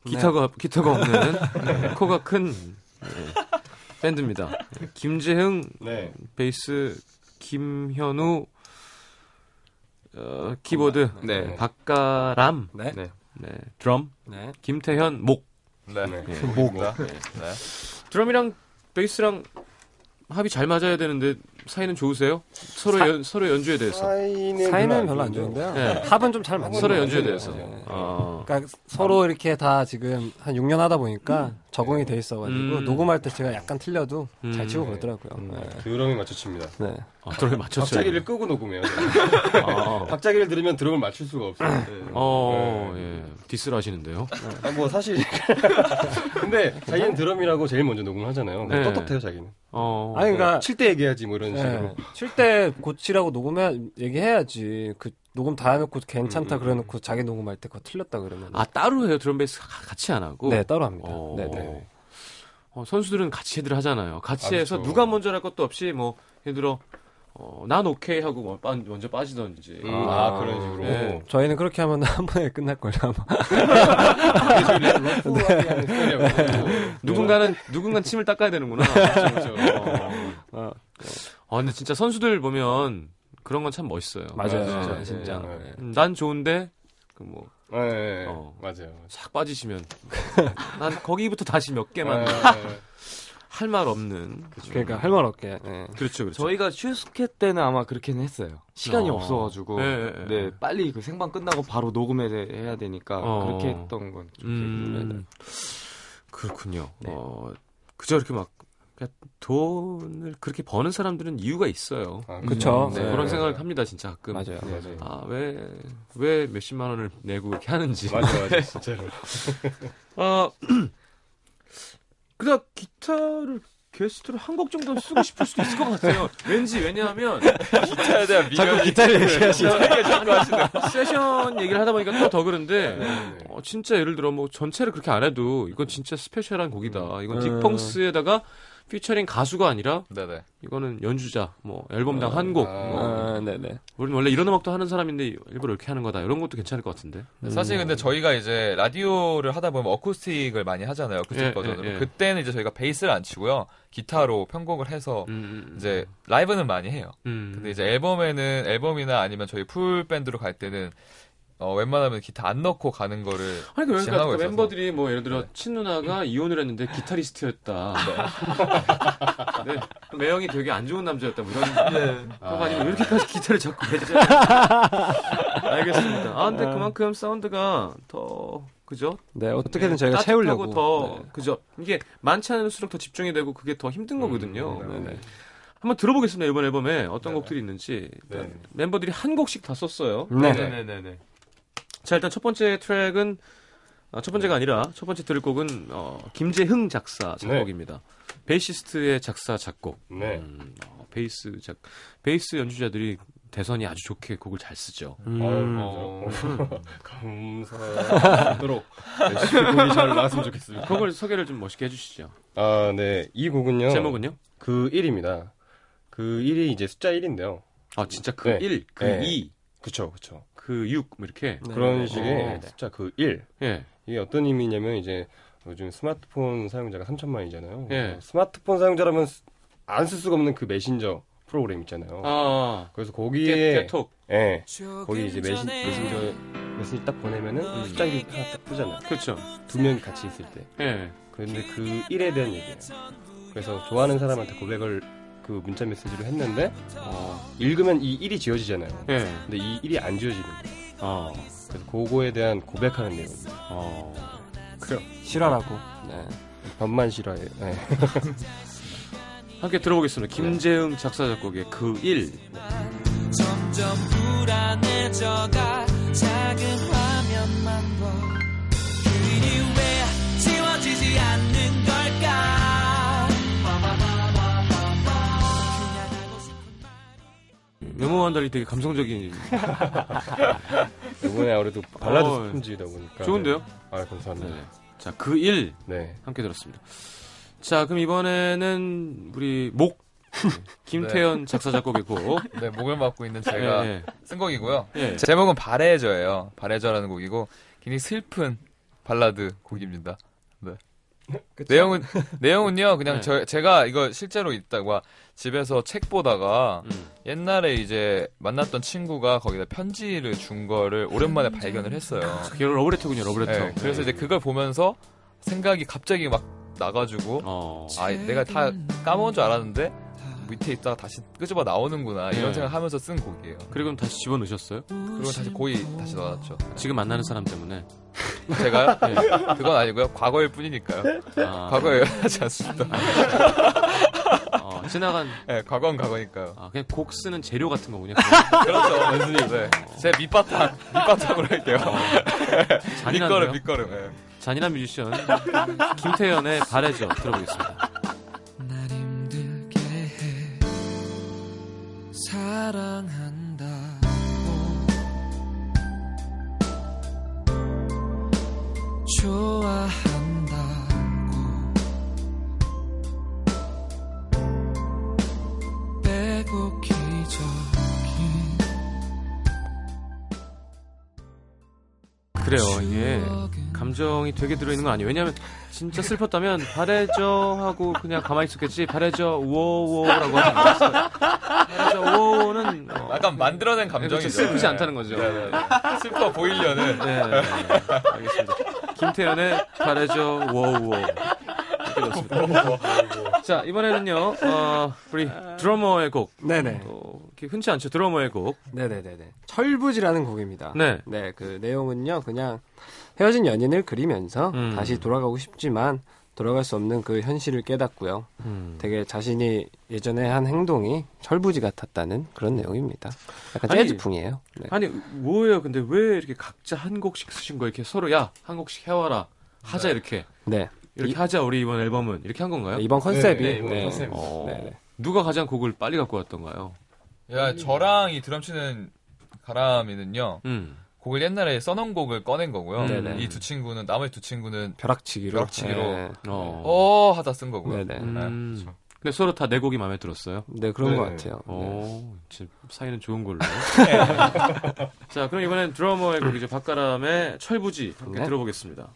[SPEAKER 1] 기타가, 기타가 없는 네, 코가 큰 네, 밴드입니다. 네, 김재흥
[SPEAKER 3] 네.
[SPEAKER 1] 베이스, 김현우 어, 키보드,
[SPEAKER 4] 네.
[SPEAKER 1] 박가람,
[SPEAKER 5] 네.
[SPEAKER 4] 네.
[SPEAKER 1] 네, 드럼,
[SPEAKER 5] 네.
[SPEAKER 1] 김태현 목.
[SPEAKER 2] 네.
[SPEAKER 3] 네.
[SPEAKER 2] 목입니다. 네.
[SPEAKER 1] 드럼이랑 베이스랑 합이 잘 맞아야 되는데 사이는 좋으세요? 서로 연, 서로 연주에 대해서.
[SPEAKER 3] 사이는,
[SPEAKER 5] 사이는 별로 안 좋은데요.
[SPEAKER 1] 네.
[SPEAKER 5] 합은 좀 잘 맞는
[SPEAKER 1] 서로
[SPEAKER 5] 것
[SPEAKER 1] 연주에
[SPEAKER 5] 같아요.
[SPEAKER 1] 대해서.
[SPEAKER 5] 네.
[SPEAKER 1] 아.
[SPEAKER 5] 그러니까 서로 이렇게 다 지금 한 6년 하다 보니까 적응이 돼 있어가지고
[SPEAKER 1] 음.
[SPEAKER 5] 녹음할 때 제가 약간 틀려도
[SPEAKER 1] 음.
[SPEAKER 5] 잘 치고 그러더라고요. 네.
[SPEAKER 3] 드럼이 맞춰칩니다.
[SPEAKER 5] 네.
[SPEAKER 1] 아, 드럼에 맞췄죠.
[SPEAKER 3] 박자기를 끄고 녹음해요.
[SPEAKER 1] 아.
[SPEAKER 3] 박자기를 들으면 드럼을 맞출 수가 없어요. 네.
[SPEAKER 1] 어, 예. 디스를 하시는데요.
[SPEAKER 3] 아, 뭐 사실 근데 자기는 드럼이라고 제일 먼저 녹음을 하잖아요.
[SPEAKER 1] 네.
[SPEAKER 3] 떳떳해요 자기는.
[SPEAKER 1] 어.
[SPEAKER 5] 아니 그러니까
[SPEAKER 3] 칠 때 얘기하지 뭐 이런 식으로.
[SPEAKER 5] 네. 칠때 고치라고 녹음해 얘기해야지. 그 녹음 다 해놓고 괜찮다
[SPEAKER 3] 음, 음,
[SPEAKER 5] 그래놓고 자기 녹음할 때 그거 틀렸다 그러면.
[SPEAKER 1] 아, 따로 해요. 드럼 베이스 가- 같이 안 하고.
[SPEAKER 5] 네 따로 합니다.
[SPEAKER 1] 어.
[SPEAKER 5] 네, 네.
[SPEAKER 1] 어, 선수들은 같이 해들 하잖아요. 같이
[SPEAKER 3] 아,
[SPEAKER 1] 해서
[SPEAKER 3] 그렇죠.
[SPEAKER 1] 누가 먼저 할 것도 없이 뭐 예를 들어 어, 난 오케이 하고 뭐 빠- 먼저 빠지던지.
[SPEAKER 3] 음, 아, 그런 식으로.
[SPEAKER 1] 네.
[SPEAKER 5] 저희는 그렇게 하면 한 번에 끝날 걸요 아마.
[SPEAKER 3] 하는 스타일이라고.
[SPEAKER 1] 누군가는 누군가는 침을 닦아야 되는구나.
[SPEAKER 3] 그렇죠.
[SPEAKER 1] 어. 아 근데 진짜 선수들 보면 그런 건 참 멋있어요.
[SPEAKER 5] 맞아요,
[SPEAKER 1] 네,
[SPEAKER 5] 진짜,
[SPEAKER 1] 네.
[SPEAKER 5] 진짜.
[SPEAKER 3] 네.
[SPEAKER 1] 음, 난 좋은데 그뭐싹
[SPEAKER 3] 네, 네,
[SPEAKER 1] 어.
[SPEAKER 3] 맞아요.
[SPEAKER 1] 빠지시면 난 거기부터 다시 몇 개만
[SPEAKER 3] 네,
[SPEAKER 1] 할말 없는.
[SPEAKER 5] 그러니까 할 말 없게. 네.
[SPEAKER 1] 그렇죠, 그렇죠.
[SPEAKER 4] 저희가 슈스케 때는 아마 그렇게는 했어요. 시간이
[SPEAKER 1] 어.
[SPEAKER 4] 없어가지고.
[SPEAKER 1] 네,
[SPEAKER 4] 네,
[SPEAKER 1] 네, 네.
[SPEAKER 4] 빨리 그 생방 끝나고 바로 녹음해야 되니까
[SPEAKER 1] 어.
[SPEAKER 4] 그렇게 했던 건좀 기억이 나요.
[SPEAKER 1] 음, 그렇군요.
[SPEAKER 4] 네.
[SPEAKER 1] 어, 그저 이렇게 막 그냥 돈을 그렇게 버는 사람들은 이유가 있어요.
[SPEAKER 3] 아,
[SPEAKER 5] 그쵸.
[SPEAKER 1] 네,
[SPEAKER 5] 네.
[SPEAKER 1] 그런 생각을 합니다, 진짜 가끔.
[SPEAKER 5] 맞아요.
[SPEAKER 3] 네, 네.
[SPEAKER 1] 아, 왜, 왜 몇십만 원을 내고 이렇게 하는지.
[SPEAKER 3] 맞아, 맞아, 진짜로.
[SPEAKER 1] 아, 그다 기타를 게스트로 한 곡 정도는 쓰고 싶을 수도 있을 것 같아요. 왠지, 왜냐하면,
[SPEAKER 2] 기타에 대한 미련이
[SPEAKER 5] 기타를 얘기하시죠.
[SPEAKER 1] 세션 얘기를 하다 보니까 또 더 그런데,
[SPEAKER 3] 네.
[SPEAKER 1] 어, 진짜 예를 들어 뭐 전체를 그렇게 안 해도 이건 진짜 스페셜한 곡이다. 이건
[SPEAKER 5] 음.
[SPEAKER 1] 딕펑스에다가 피처링 가수가 아니라
[SPEAKER 2] 네네.
[SPEAKER 1] 이거는 연주자, 뭐 앨범당 한 곡.
[SPEAKER 3] 아.
[SPEAKER 1] 뭐.
[SPEAKER 5] 아, 네네.
[SPEAKER 1] 우리는 원래 이런 음악도 하는 사람인데 일부러 이렇게 하는 거다. 이런 것도 괜찮을 것 같은데.
[SPEAKER 2] 네, 사실 근데 저희가 이제 라디오를 하다 보면 어쿠스틱을 많이 하잖아요. 어쿠스틱
[SPEAKER 1] 예,
[SPEAKER 2] 버전으로.
[SPEAKER 1] 예, 예.
[SPEAKER 2] 그때는 이제 저희가 베이스를 안 치고요. 기타로 편곡을 해서
[SPEAKER 1] 음, 음,
[SPEAKER 2] 이제 라이브는 많이 해요.
[SPEAKER 1] 음.
[SPEAKER 2] 근데 이제 앨범에는 앨범이나 아니면 저희 full 밴드로 갈 때는 어, 웬만하면 기타 안 넣고 가는 거를
[SPEAKER 1] 아니 그러니까
[SPEAKER 2] 지향하고
[SPEAKER 1] 그
[SPEAKER 2] 있어서.
[SPEAKER 1] 멤버들이 뭐 예를 들어
[SPEAKER 2] 네.
[SPEAKER 1] 친누나가 이혼을 했는데 기타리스트였다. 네. 매형이 되게 안 좋은 남자였다. 뭐 이런. 그거 아니면 왜 이렇게까지 기타를 자꾸 배제? 알겠습니다. 아 근데 그만큼 사운드가 더 그죠?
[SPEAKER 5] 네, 어떻게든 저희가
[SPEAKER 1] 따뜻하고
[SPEAKER 5] 채우려고.
[SPEAKER 1] 더
[SPEAKER 5] 네.
[SPEAKER 1] 그죠? 이게 많지 않을수록 더 집중이 되고 그게 더 힘든 거거든요.
[SPEAKER 3] 음,
[SPEAKER 1] 네네.
[SPEAKER 3] 네.
[SPEAKER 1] 한번 들어보겠습니다. 이번 앨범에 어떤
[SPEAKER 3] 네.
[SPEAKER 1] 곡들이 있는지
[SPEAKER 3] 네.
[SPEAKER 1] 멤버들이 한 곡씩 다 썼어요.
[SPEAKER 5] 네.
[SPEAKER 4] 네네네네.
[SPEAKER 1] 자 일단 첫 번째 트랙은 아, 첫 번째가 아니라 첫 번째 들을 곡은 어, 김재흥 작사 작곡입니다. 베이시스트의 작사 작곡.
[SPEAKER 3] 네.
[SPEAKER 1] 음, 어, 베이스 작 베이스 연주자들이 대선이 아주 좋게 곡을 잘 쓰죠.
[SPEAKER 5] 음.
[SPEAKER 3] 어, 감사하도록 열심히 곡이 잘 나왔으면 좋겠습니다.
[SPEAKER 1] 곡을 소개를 좀 멋있게 해주시죠.
[SPEAKER 3] 아, 네. 이 곡은요.
[SPEAKER 1] 제목은요?
[SPEAKER 3] 그 1입니다. 그 1이 이제 숫자 1인데요.
[SPEAKER 1] 아, 진짜 그
[SPEAKER 3] 네.
[SPEAKER 1] 1, 그
[SPEAKER 3] 네.
[SPEAKER 1] 2,
[SPEAKER 3] 그쵸, 그쵸.
[SPEAKER 1] 그 6, 뭐 이렇게.
[SPEAKER 5] 네.
[SPEAKER 3] 그런 식의
[SPEAKER 1] 어.
[SPEAKER 3] 숫자 그 1.
[SPEAKER 1] 예.
[SPEAKER 3] 이게 어떤 의미냐면 이제 요즘 스마트폰 사용자가 3천만이잖아요.
[SPEAKER 1] 예.
[SPEAKER 3] 스마트폰 사용자라면 안 쓸 수가 없는 그 메신저 프로그램 있잖아요.
[SPEAKER 1] 아,
[SPEAKER 3] 그래서
[SPEAKER 1] 깨,
[SPEAKER 3] 거기에
[SPEAKER 1] 깨톡.
[SPEAKER 3] 예. 거기 이제 메신, 메신저 메시지 딱 보내면은
[SPEAKER 1] 음.
[SPEAKER 3] 숫자 1이 하나 딱 뜨잖아요.
[SPEAKER 1] 그렇죠.
[SPEAKER 3] 두 명이 같이 있을 때.
[SPEAKER 1] 예.
[SPEAKER 3] 그런데 그 1에 대한 얘기예요. 그래서 좋아하는 사람한테 고백을 그 문자 메시지로 했는데
[SPEAKER 1] 어,
[SPEAKER 3] 읽으면 이 1이 지워지잖아요.
[SPEAKER 1] 예.
[SPEAKER 3] 근데 이 1이 안 지워지는 거예요.
[SPEAKER 1] 어,
[SPEAKER 3] 그래서 그거에 대한 고백하는 내용입니다.
[SPEAKER 1] 어.
[SPEAKER 5] 실화라고. 네.
[SPEAKER 3] 반만 싫어해요. 네.
[SPEAKER 1] 함께 들어보겠습니다. 김재흥 작사 작곡의 그 1.
[SPEAKER 6] 점점 불안해져가 작은 화면만 봐 그일이 왜 지워지지 않는 걸 싶은
[SPEAKER 1] 메모와는 달리 되게 감성적인.
[SPEAKER 3] 이번에 아무래도 발라드
[SPEAKER 1] 어,
[SPEAKER 3] 스폰지다 보니까.
[SPEAKER 1] 좋은데요?
[SPEAKER 3] 네. 아, 감사합니다.
[SPEAKER 1] 네. 자, 그 1.
[SPEAKER 3] 네.
[SPEAKER 1] 함께 들었습니다. 자, 그럼 이번에는 우리 목. 김태현 작사 작곡의 곡.
[SPEAKER 2] 네, 목을 맡고 있는 제가
[SPEAKER 1] 예,
[SPEAKER 2] 쓴 곡이고요.
[SPEAKER 1] 예. 예.
[SPEAKER 2] 제목은 바래져예요. 바래져라는 곡이고 굉장히 슬픈 발라드 곡입니다. 네. 내용은 내용은요. 그냥
[SPEAKER 1] 네.
[SPEAKER 2] 저, 제가 이거 실제로 있다가 집에서 책 보다가
[SPEAKER 1] 음.
[SPEAKER 2] 옛날에 이제 만났던 친구가 거기다 편지를 준 거를 오랜만에 발견을 했어요.
[SPEAKER 1] 그게 러브레터군요, 러브레터.
[SPEAKER 2] 네, 그래서 이제 그걸 보면서 생각이 갑자기 막 나가지고
[SPEAKER 1] 어.
[SPEAKER 2] 아 내가 다 까먹은 줄 알았는데 밑에 있다가 다시 끄집어 나오는구나 이런
[SPEAKER 1] 네.
[SPEAKER 2] 생각하면서 쓴 곡이에요.
[SPEAKER 1] 그리고 다시 집어 넣으셨어요?
[SPEAKER 2] 그리고 다시 고이 다시 넣어놨죠.
[SPEAKER 1] 지금 만나는 사람 때문에.
[SPEAKER 2] 제가요?
[SPEAKER 1] 네.
[SPEAKER 2] 그건 아니고요. 과거일 뿐이니까요.
[SPEAKER 1] 아,
[SPEAKER 2] 과거에 하지 않습니다.
[SPEAKER 1] 어, 지나간.
[SPEAKER 2] 네, 과거는 과거니까요.
[SPEAKER 1] 아, 그냥 곡 쓰는 재료 같은 거군요.
[SPEAKER 2] 그렇죠. 단순히 네. 제 밑바탕 밑바탕으로 할게요. 밑거름
[SPEAKER 1] 잔인한데요?
[SPEAKER 2] 밑거름. 네.
[SPEAKER 1] 잔인한 뮤지션 김태현의 바래죠 들어보겠습니다. 되게 들어있는 건 아니에요. 왜냐하면 진짜 슬펐다면 바래죠 하고 그냥 가만히 있었겠지. 바래죠 우오우오라고 하지 않았어요. 바래죠 우오우오는 어,
[SPEAKER 2] 약간 만들어낸
[SPEAKER 1] 그렇죠.
[SPEAKER 2] 감정이죠.
[SPEAKER 1] 슬프지 않다는 거죠.
[SPEAKER 2] 네, 네, 네. 슬퍼 보이려는.
[SPEAKER 1] 네, 네, 네. 알겠습니다. 김태현의 바래죠 우오우오. 이렇게 들었습니다. 자 이번에는요 어, 우리 드러머의 곡.
[SPEAKER 5] 네네.
[SPEAKER 1] 어, 이렇게 흔치 않죠 드러머의 곡.
[SPEAKER 5] 네네네네. 철부지라는 곡입니다.
[SPEAKER 1] 네.
[SPEAKER 5] 네, 그 내용은요, 그냥 헤어진 연인을 그리면서
[SPEAKER 1] 음.
[SPEAKER 5] 다시 돌아가고 싶지만 돌아갈 수 없는 그 현실을 깨닫고요.
[SPEAKER 1] 음.
[SPEAKER 5] 되게 자신이 예전에 한 행동이 철부지 같았다는 그런 내용입니다. 약간
[SPEAKER 1] 아니,
[SPEAKER 5] 재즈풍이에요. 네.
[SPEAKER 1] 아니 뭐예요? 근데 왜 이렇게 각자 한 곡씩 쓰신 거예요? 이렇게 서로 야 한 곡씩 해와라 하자 이렇게
[SPEAKER 5] 네.
[SPEAKER 1] 이렇게
[SPEAKER 5] 이-
[SPEAKER 1] 하자 우리 이번 앨범은 이렇게 한 건가요?
[SPEAKER 5] 이번 컨셉이
[SPEAKER 3] 네, 이번
[SPEAKER 5] 네.
[SPEAKER 3] 컨셉.
[SPEAKER 1] 어,
[SPEAKER 5] 네, 네.
[SPEAKER 1] 누가 가장 곡을 빨리 갖고 왔던가요?
[SPEAKER 2] 야, 저랑 이 드럼 치는 가람이는요.
[SPEAKER 1] 음.
[SPEAKER 2] 곡을 옛날에 써놓은 곡을 꺼낸 거고요.
[SPEAKER 5] 네네.
[SPEAKER 2] 이두 친구는 나머지 두 친구는
[SPEAKER 5] 벼락치기로.
[SPEAKER 2] 벼락치기로.
[SPEAKER 5] 네.
[SPEAKER 1] 어.
[SPEAKER 2] 어 하다 쓴 거고요.
[SPEAKER 5] 네네.
[SPEAKER 1] 음. 근데 서로 다 내 곡이 마음에 들었어요.
[SPEAKER 5] 네, 그런
[SPEAKER 3] 네.
[SPEAKER 5] 것 같아요. 네.
[SPEAKER 1] 어, 진짜 사이는 좋은 걸로. 자, 그럼 이번엔 드러머의 곡이죠. 박가람의 철부지 함께
[SPEAKER 5] 네.
[SPEAKER 1] 들어보겠습니다.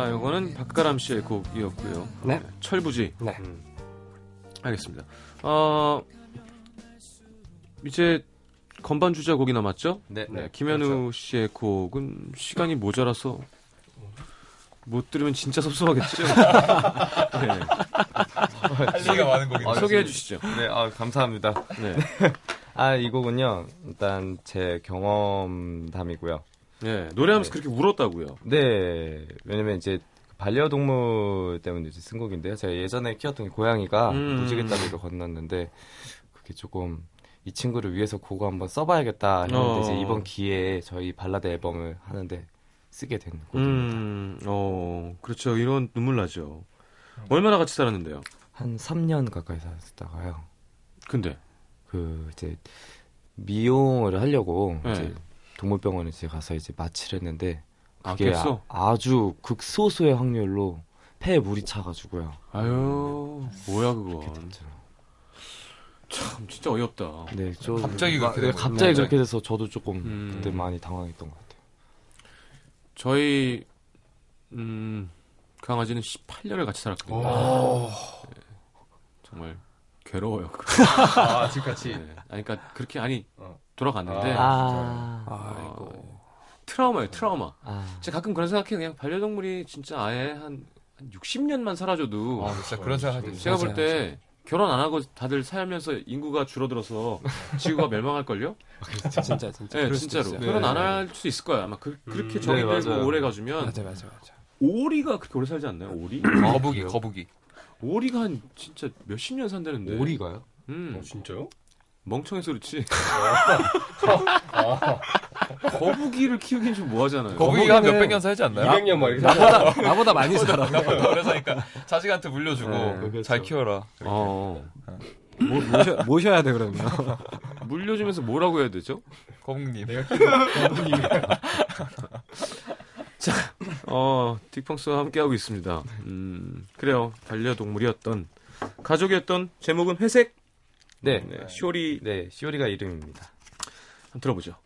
[SPEAKER 1] 자, 이거는 박가람 씨의 곡이었고요.
[SPEAKER 5] 네.
[SPEAKER 1] 철부지.
[SPEAKER 5] 네.
[SPEAKER 1] 알겠습니다. 어, 이제 건반 주자 곡이 남았죠?
[SPEAKER 4] 네.
[SPEAKER 1] 네, 김현우 씨의 곡은 시간이 모자라서 못 들으면 진짜 섭섭하겠죠. 네.
[SPEAKER 2] 할 얘기가 많은 곡인데.
[SPEAKER 1] 소개해 주시죠.
[SPEAKER 4] 네, 아, 감사합니다.
[SPEAKER 1] 네.
[SPEAKER 4] 아, 이 곡은요, 일단 제 경험담이고요.
[SPEAKER 1] 네, 노래하면서 그렇게 울었다고요.
[SPEAKER 4] 네, 왜냐면 이제 반려동물 때문에 이제 쓴 곡인데요. 제가 예전에 키웠던 게 고양이가
[SPEAKER 1] 음.
[SPEAKER 4] 무지개 다리를 건넜는데 그게 조금 이 친구를 위해서 곡을 한번 써봐야겠다 했는데
[SPEAKER 1] 어.
[SPEAKER 4] 이제 이번 기회에 저희 발라드 앨범을 하는데 쓰게 된 곡입니다.
[SPEAKER 1] 음, 어, 그렇죠. 이런 눈물 나죠. 얼마나 같이 살았는데요?
[SPEAKER 4] 한 3년 가까이 살았다가요.
[SPEAKER 1] 근데
[SPEAKER 4] 그 이제 미용을 하려고
[SPEAKER 1] 네.
[SPEAKER 4] 이제 동물병원에 이제 가서 이제 마취를 했는데
[SPEAKER 1] 아,
[SPEAKER 4] 그게
[SPEAKER 1] 깼어?
[SPEAKER 4] 아, 주 극소수의 확률로 폐에 물이 차가지고요.
[SPEAKER 1] 아유, 뭐야 그거. 참 진짜 어이없다.
[SPEAKER 4] 네, 좀
[SPEAKER 2] 갑자기
[SPEAKER 4] 마-
[SPEAKER 2] 그렇게
[SPEAKER 4] 네? 갑자기
[SPEAKER 1] 네.
[SPEAKER 4] 그렇게 돼서 저도 조금
[SPEAKER 1] 음.
[SPEAKER 4] 그때 많이 당황했던 것 같아요.
[SPEAKER 1] 저희 음, 강아지는 18년을 같이 살았거든요. 네, 정말 괴로워요.
[SPEAKER 2] 아, 지금같이.
[SPEAKER 1] 네. 아니, 그러니까 그렇게 아니
[SPEAKER 2] 어.
[SPEAKER 1] 돌아갔는데
[SPEAKER 4] 아,
[SPEAKER 1] 어, 트라우마예요, 트라우마.
[SPEAKER 4] 아,
[SPEAKER 1] 제가 가끔 그런 생각해 요 그냥 반려동물이 진짜 아예 한, 한 60년만 살아줘도
[SPEAKER 2] 아, 진짜 그런 생각 하죠.
[SPEAKER 1] 제가 볼 때 결혼 안 하고 다들 살면서 인구가 줄어들어서 지구가 멸망할걸요?
[SPEAKER 5] 진짜 진짜.
[SPEAKER 1] 네,
[SPEAKER 5] 그럴 수도
[SPEAKER 1] 진짜로.
[SPEAKER 5] 있어요.
[SPEAKER 1] 결혼 안 할 수 있을 거야. 아마 그, 렇게 정이
[SPEAKER 4] 네, 맞아요.
[SPEAKER 1] 오래 가주면
[SPEAKER 5] 맞아 맞아 맞아.
[SPEAKER 1] 오리가 그렇게 오래 살지 않나요? 오리?
[SPEAKER 2] 거북이, 거북이.
[SPEAKER 1] 오리가 한 진짜 몇십 년 산다는데.
[SPEAKER 4] 오리가요?
[SPEAKER 1] 음,
[SPEAKER 3] 어, 진짜요?
[SPEAKER 1] 멍청해서 그렇지. 거북이를 키우긴 좀 뭐하잖아요.
[SPEAKER 2] 거북이가 한 몇백 년 살지 않나요?
[SPEAKER 3] 200년 막 이렇게
[SPEAKER 5] 나보다 나보다 많이 살아.
[SPEAKER 2] 오래 사니까 자식한테 물려주고
[SPEAKER 1] 네,
[SPEAKER 2] 잘 키워라.
[SPEAKER 1] 어,
[SPEAKER 5] 모, 모셔, 모셔야 돼 그러면.
[SPEAKER 1] 물려주면서 뭐라고 해야 되죠?
[SPEAKER 2] 거북님.
[SPEAKER 1] 어, 딕펑스와 함께하고 있습니다. 음, 그래요. 반려동물이었던, 가족이었던, 제목은 회색?
[SPEAKER 4] 네,
[SPEAKER 1] 네, 쇼리,
[SPEAKER 4] 네, 시오리가 이름입니다.
[SPEAKER 1] 한번 들어보죠.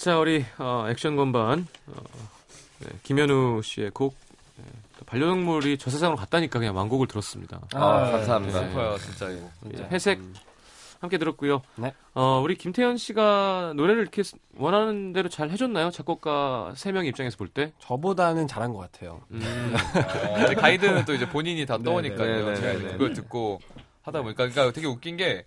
[SPEAKER 1] 자, 우리 어, 액션 건반 어, 네, 김현우 씨의 곡 네, 또 반려동물이 저 세상으로 갔다니까 그냥 완곡을 들었습니다.
[SPEAKER 2] 아,
[SPEAKER 4] 감사합니다.
[SPEAKER 2] 슬퍼요, 진짜 이거.
[SPEAKER 1] 예, 회색 함께 들었고요.
[SPEAKER 5] 네.
[SPEAKER 1] 어, 우리 김태현 씨가 노래를 이렇게 원하는 대로 잘 해줬나요? 작곡가 세 명 입장에서 볼 때?
[SPEAKER 5] 저보다는 잘한 것 같아요.
[SPEAKER 1] 음,
[SPEAKER 2] 어, 가이드는 또 이제 본인이 다
[SPEAKER 5] 네,
[SPEAKER 2] 떠오니까요.
[SPEAKER 4] 네, 네,
[SPEAKER 2] 제가
[SPEAKER 4] 네,
[SPEAKER 2] 이제
[SPEAKER 4] 네.
[SPEAKER 2] 그걸 듣고 하다 보니까 그러니까 되게 웃긴 게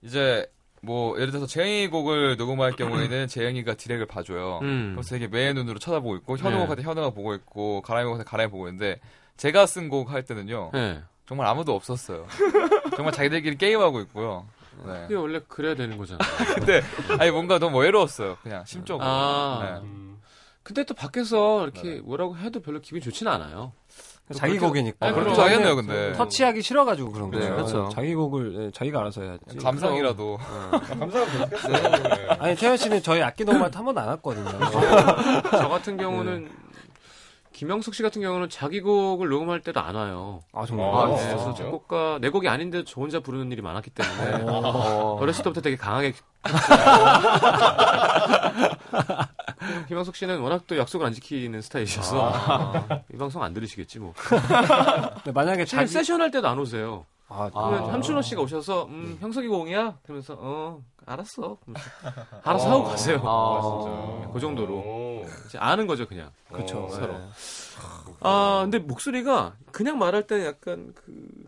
[SPEAKER 2] 이제 뭐 예를 들어서 재영이 곡을 녹음할 경우에는 재영이가 디렉을 봐줘요.
[SPEAKER 1] 음.
[SPEAKER 2] 그래서 되게 매의 눈으로 쳐다보고 있고 현우
[SPEAKER 1] 네.
[SPEAKER 2] 곡한테 현우가 보고 있고 가람이 곡한테 가람이 보고 있는데 제가 쓴 곡 할 때는요
[SPEAKER 1] 네.
[SPEAKER 2] 정말 아무도 없었어요. 정말 자기들끼리 게임하고 있고요. 네.
[SPEAKER 1] 그게 원래 그래야 되는 거잖아.
[SPEAKER 2] 근데 아니 뭔가 너무 외로웠어요. 그냥 심적으로.
[SPEAKER 1] 아.
[SPEAKER 2] 네.
[SPEAKER 1] 근데 또 밖에서 이렇게 뭐라고 해도 별로 기분이 좋지는 않아요.
[SPEAKER 5] 자기 곡이니까.
[SPEAKER 1] 아,
[SPEAKER 2] 그럼
[SPEAKER 1] 그럼
[SPEAKER 2] 자겠네요, 근데.
[SPEAKER 5] 터치하기 싫어가지고 그런
[SPEAKER 2] 네,
[SPEAKER 5] 거죠.
[SPEAKER 1] 그렇죠.
[SPEAKER 5] 자기 곡을 예, 자기가 알아서 해야지.
[SPEAKER 2] 감상이라도.
[SPEAKER 3] 감사하고 그렇겠어요.
[SPEAKER 5] 아니 태현 씨는 저희 악기 동반 한 번도 안 왔거든요.
[SPEAKER 1] 저 같은 경우는 김영석 씨 같은 경우는 자기 곡을 녹음할 때도 안 와요.
[SPEAKER 5] 아 정말.
[SPEAKER 3] 아,
[SPEAKER 1] 네,
[SPEAKER 3] 진짜요?
[SPEAKER 1] 그래서 작곡가 내 곡이 아닌데 저 혼자 부르는 일이 많았기 때문에
[SPEAKER 4] 어,
[SPEAKER 1] 어렸을 때부터 되게 강하게 김영석 씨는 워낙 또 약속을 안 지키는 스타일이셔서 이 방송 안 들으시겠지 뭐.
[SPEAKER 5] 근데 만약에
[SPEAKER 1] 자기 세션 할 때도 안 오세요.
[SPEAKER 5] 아,
[SPEAKER 1] 그러면
[SPEAKER 5] 아.
[SPEAKER 1] 함춘호 씨가 오셔서 음, 형석이 공이야? 그러면서 어 알았어. 그러면서 알아서 하고 가세요.
[SPEAKER 4] 아,
[SPEAKER 1] 그 정도로 아는 거죠 그냥.
[SPEAKER 5] 그렇죠.
[SPEAKER 3] 어,
[SPEAKER 1] 서로. 아 근데 목소리가 그냥 말할 때 약간 그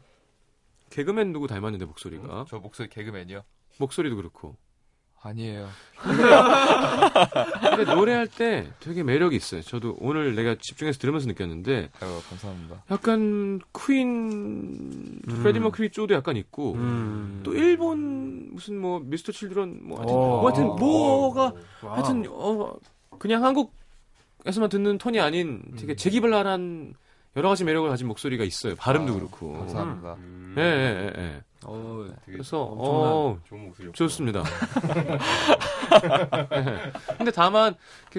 [SPEAKER 1] 개그맨 누구 닮았는데 목소리가
[SPEAKER 2] 저 목소리 개그맨이요?
[SPEAKER 1] 목소리도 그렇고.
[SPEAKER 2] 아니에요.
[SPEAKER 1] 근데 노래할 때 되게 매력이 있어요. 저도 오늘 내가 집중해서 들으면서 느꼈는데
[SPEAKER 2] 아유, 감사합니다.
[SPEAKER 1] 약간 퀸 프레디 머큐리 쪼도 약간 있고
[SPEAKER 5] 음.
[SPEAKER 1] 또 일본 무슨 뭐 미스터 칠드런 뭐 하여튼,
[SPEAKER 5] 어.
[SPEAKER 1] 뭐 하여튼 뭐가
[SPEAKER 5] 와.
[SPEAKER 1] 하여튼 어 그냥 한국에서만 듣는 톤이 아닌 되게 재기발랄한 여러 가지 매력을 가진 목소리가 있어요. 발음도
[SPEAKER 2] 아,
[SPEAKER 1] 그렇고.
[SPEAKER 2] 감사합니다.
[SPEAKER 3] 음.
[SPEAKER 1] 예, 예, 예, 예.
[SPEAKER 5] 어,
[SPEAKER 3] 되게
[SPEAKER 1] 그래서 어,
[SPEAKER 3] 좋은 목소리.
[SPEAKER 1] 좋습니다. 예. 근데 다만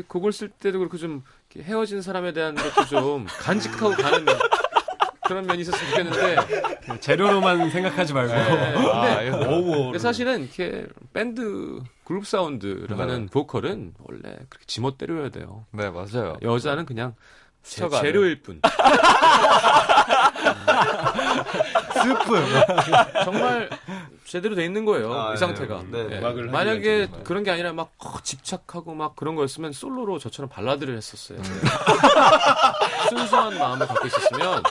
[SPEAKER 1] 곡을 쓸 때도 그렇고 좀 이렇게 헤어진 사람에 대한 것도 좀 간직하고 가는 그런 면이 있었으면 좋겠는데
[SPEAKER 5] 재료로만 생각하지 말고.
[SPEAKER 2] 아, 이거
[SPEAKER 1] 근데 사실은 이렇게 밴드 그룹 사운드를
[SPEAKER 2] 네.
[SPEAKER 1] 하는 보컬은 원래 그렇게 지멋대로여야 돼요.
[SPEAKER 2] 네, 맞아요.
[SPEAKER 1] 여자는 그냥 제. 재료일 뿐.
[SPEAKER 5] 스프.
[SPEAKER 1] 정말 제대로 돼 있는 거예요.
[SPEAKER 4] 아,
[SPEAKER 1] 이
[SPEAKER 4] 네.
[SPEAKER 1] 상태가.
[SPEAKER 4] 네, 네.
[SPEAKER 3] 하기
[SPEAKER 1] 만약에. 그런 게 아니라 막 어, 집착하고 막 그런 거였으면 솔로로 저처럼 발라드를 했었어요. 순수한 마음을 갖고 있었으면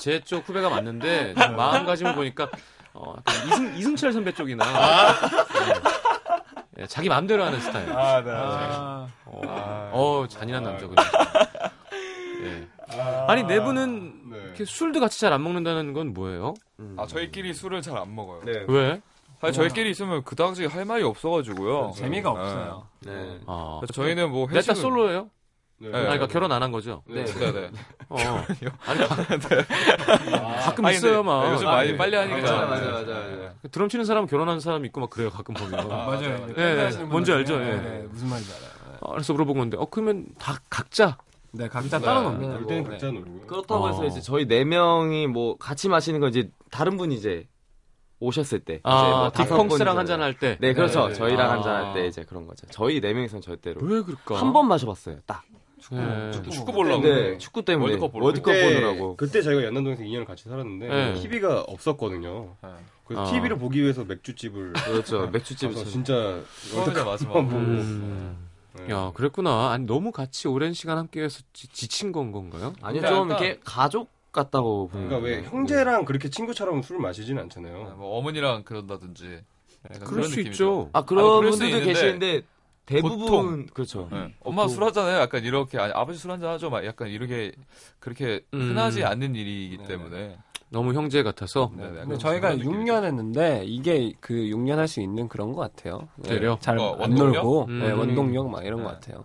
[SPEAKER 1] 제 쪽 후배가 맞는데 마음가짐을 보니까 어, 약간 이승, 이승철 선배 쪽이나 네. 예, 자기 마음대로 하는 스타일.
[SPEAKER 2] 아, 네.
[SPEAKER 5] 아,
[SPEAKER 1] 어, 어, 잔인한 남자거든요. 예. 아니 네 분은
[SPEAKER 3] 네.
[SPEAKER 1] 이렇게 술도 같이 잘 안 먹는다는 건 뭐예요?
[SPEAKER 2] 아, 저희끼리 술을 잘 안 먹어요.
[SPEAKER 4] 네.
[SPEAKER 1] 왜?
[SPEAKER 2] 아니, 저희끼리 있으면 그다지 할 말이 없어가지고요.
[SPEAKER 5] 재미가 없어요.
[SPEAKER 4] 네.
[SPEAKER 1] 아,
[SPEAKER 2] 그래서 저희는 뭐
[SPEAKER 1] 넷다
[SPEAKER 2] 회식을
[SPEAKER 1] 솔로예요?
[SPEAKER 3] 네.
[SPEAKER 1] 아, 그러니까 결혼 안 한 거죠?
[SPEAKER 3] 네.
[SPEAKER 2] 네 네.
[SPEAKER 1] 어. 아니, 가끔
[SPEAKER 2] 아니,
[SPEAKER 1] 있어요, 막.
[SPEAKER 2] 요즘
[SPEAKER 1] 아,
[SPEAKER 2] 많이
[SPEAKER 1] 예.
[SPEAKER 2] 빨리 하니까.
[SPEAKER 4] 맞아, 맞아, 맞아, 맞아.
[SPEAKER 1] 드럼 치는 사람 결혼한 사람 있고 막 그래요, 가끔 보면. 아,
[SPEAKER 5] 맞아요.
[SPEAKER 1] 네, 네. 뭔지 알죠?
[SPEAKER 5] 네,
[SPEAKER 1] 예.
[SPEAKER 5] 네, 무슨 말인지 알아요.
[SPEAKER 1] 아, 그래서 물어본 건데, 어, 그러면 다 각자.
[SPEAKER 5] 네, 각자 따로 놉니다.
[SPEAKER 3] 놀 때는 각자 놀고요.
[SPEAKER 4] 그렇다고 해서
[SPEAKER 1] 어.
[SPEAKER 4] 이제 저희 네 명이 뭐 같이 마시는 건 이제 다른 분이 이제 오셨을 때 이제
[SPEAKER 1] 아,
[SPEAKER 4] 뭐 다섯
[SPEAKER 1] 딕펑스랑. 한잔 할 때.
[SPEAKER 4] 네, 그렇죠.
[SPEAKER 3] 네, 네.
[SPEAKER 4] 저희랑
[SPEAKER 1] 아.
[SPEAKER 4] 한잔 할 때 이제 그런 거죠. 저희 네 명이서는 절대로
[SPEAKER 1] 왜 그럴까?
[SPEAKER 4] 한 번 마셔 봤어요. 딱.
[SPEAKER 1] 네.
[SPEAKER 2] 축구 보려고.
[SPEAKER 4] 네, 축구 때문에
[SPEAKER 2] 월드컵 보러.
[SPEAKER 4] 월드컵
[SPEAKER 3] 그때,
[SPEAKER 4] 보느라고.
[SPEAKER 3] 그때 저희가 연남동에서 2년을 같이 살았는데
[SPEAKER 1] 네.
[SPEAKER 3] TV가 없었거든요.
[SPEAKER 2] 네.
[SPEAKER 3] 그래서
[SPEAKER 1] 아.
[SPEAKER 3] TV를 보기 위해서 맥주집을
[SPEAKER 4] 그렇죠. 맥주집
[SPEAKER 3] 가서
[SPEAKER 4] 은
[SPEAKER 3] 진짜
[SPEAKER 2] 처음이자 마지막.
[SPEAKER 3] 보고
[SPEAKER 1] 음.
[SPEAKER 3] 네.
[SPEAKER 1] 야, 그랬구나. 아니, 너무 같이 오랜 시간 함께해서 지, 지친 건 건가요?
[SPEAKER 4] 아니요, 좀
[SPEAKER 2] 약간-
[SPEAKER 4] 이렇게 가족 같다고 보는
[SPEAKER 3] 그러니까 왜 형제랑 그렇게 친구처럼 술 마시진 않잖아요.
[SPEAKER 2] 뭐 어머니랑 그런다든지.
[SPEAKER 1] 그럴
[SPEAKER 2] 그런
[SPEAKER 1] 수
[SPEAKER 2] 느낌이죠.
[SPEAKER 1] 있죠.
[SPEAKER 4] 아
[SPEAKER 2] 아니,
[SPEAKER 4] 그런
[SPEAKER 2] 수
[SPEAKER 4] 분들도
[SPEAKER 2] 있는데
[SPEAKER 4] 계시는데 대부분
[SPEAKER 2] 보통.
[SPEAKER 4] 그렇죠.
[SPEAKER 2] 네. 엄마 술 하잖아요. 약간 이렇게 아니, 아버지 술 한잔 하죠. 막 약간 이렇게 그렇게
[SPEAKER 1] 음.
[SPEAKER 2] 흔하지 않는 일이기
[SPEAKER 5] 네,
[SPEAKER 2] 때문에.
[SPEAKER 1] 너무 형제 같아서.
[SPEAKER 2] 네, 네,
[SPEAKER 5] 저희가
[SPEAKER 2] 그런 느낌이죠.
[SPEAKER 5] 6년 했는데 이게 그 6년 할 수 있는 그런 것 같아요. 네,
[SPEAKER 1] 그래요?
[SPEAKER 5] 잘
[SPEAKER 2] 어,
[SPEAKER 5] 안? 놀고
[SPEAKER 1] 음.
[SPEAKER 5] 네, 원동력 막 이런
[SPEAKER 2] 네.
[SPEAKER 5] 것 같아요.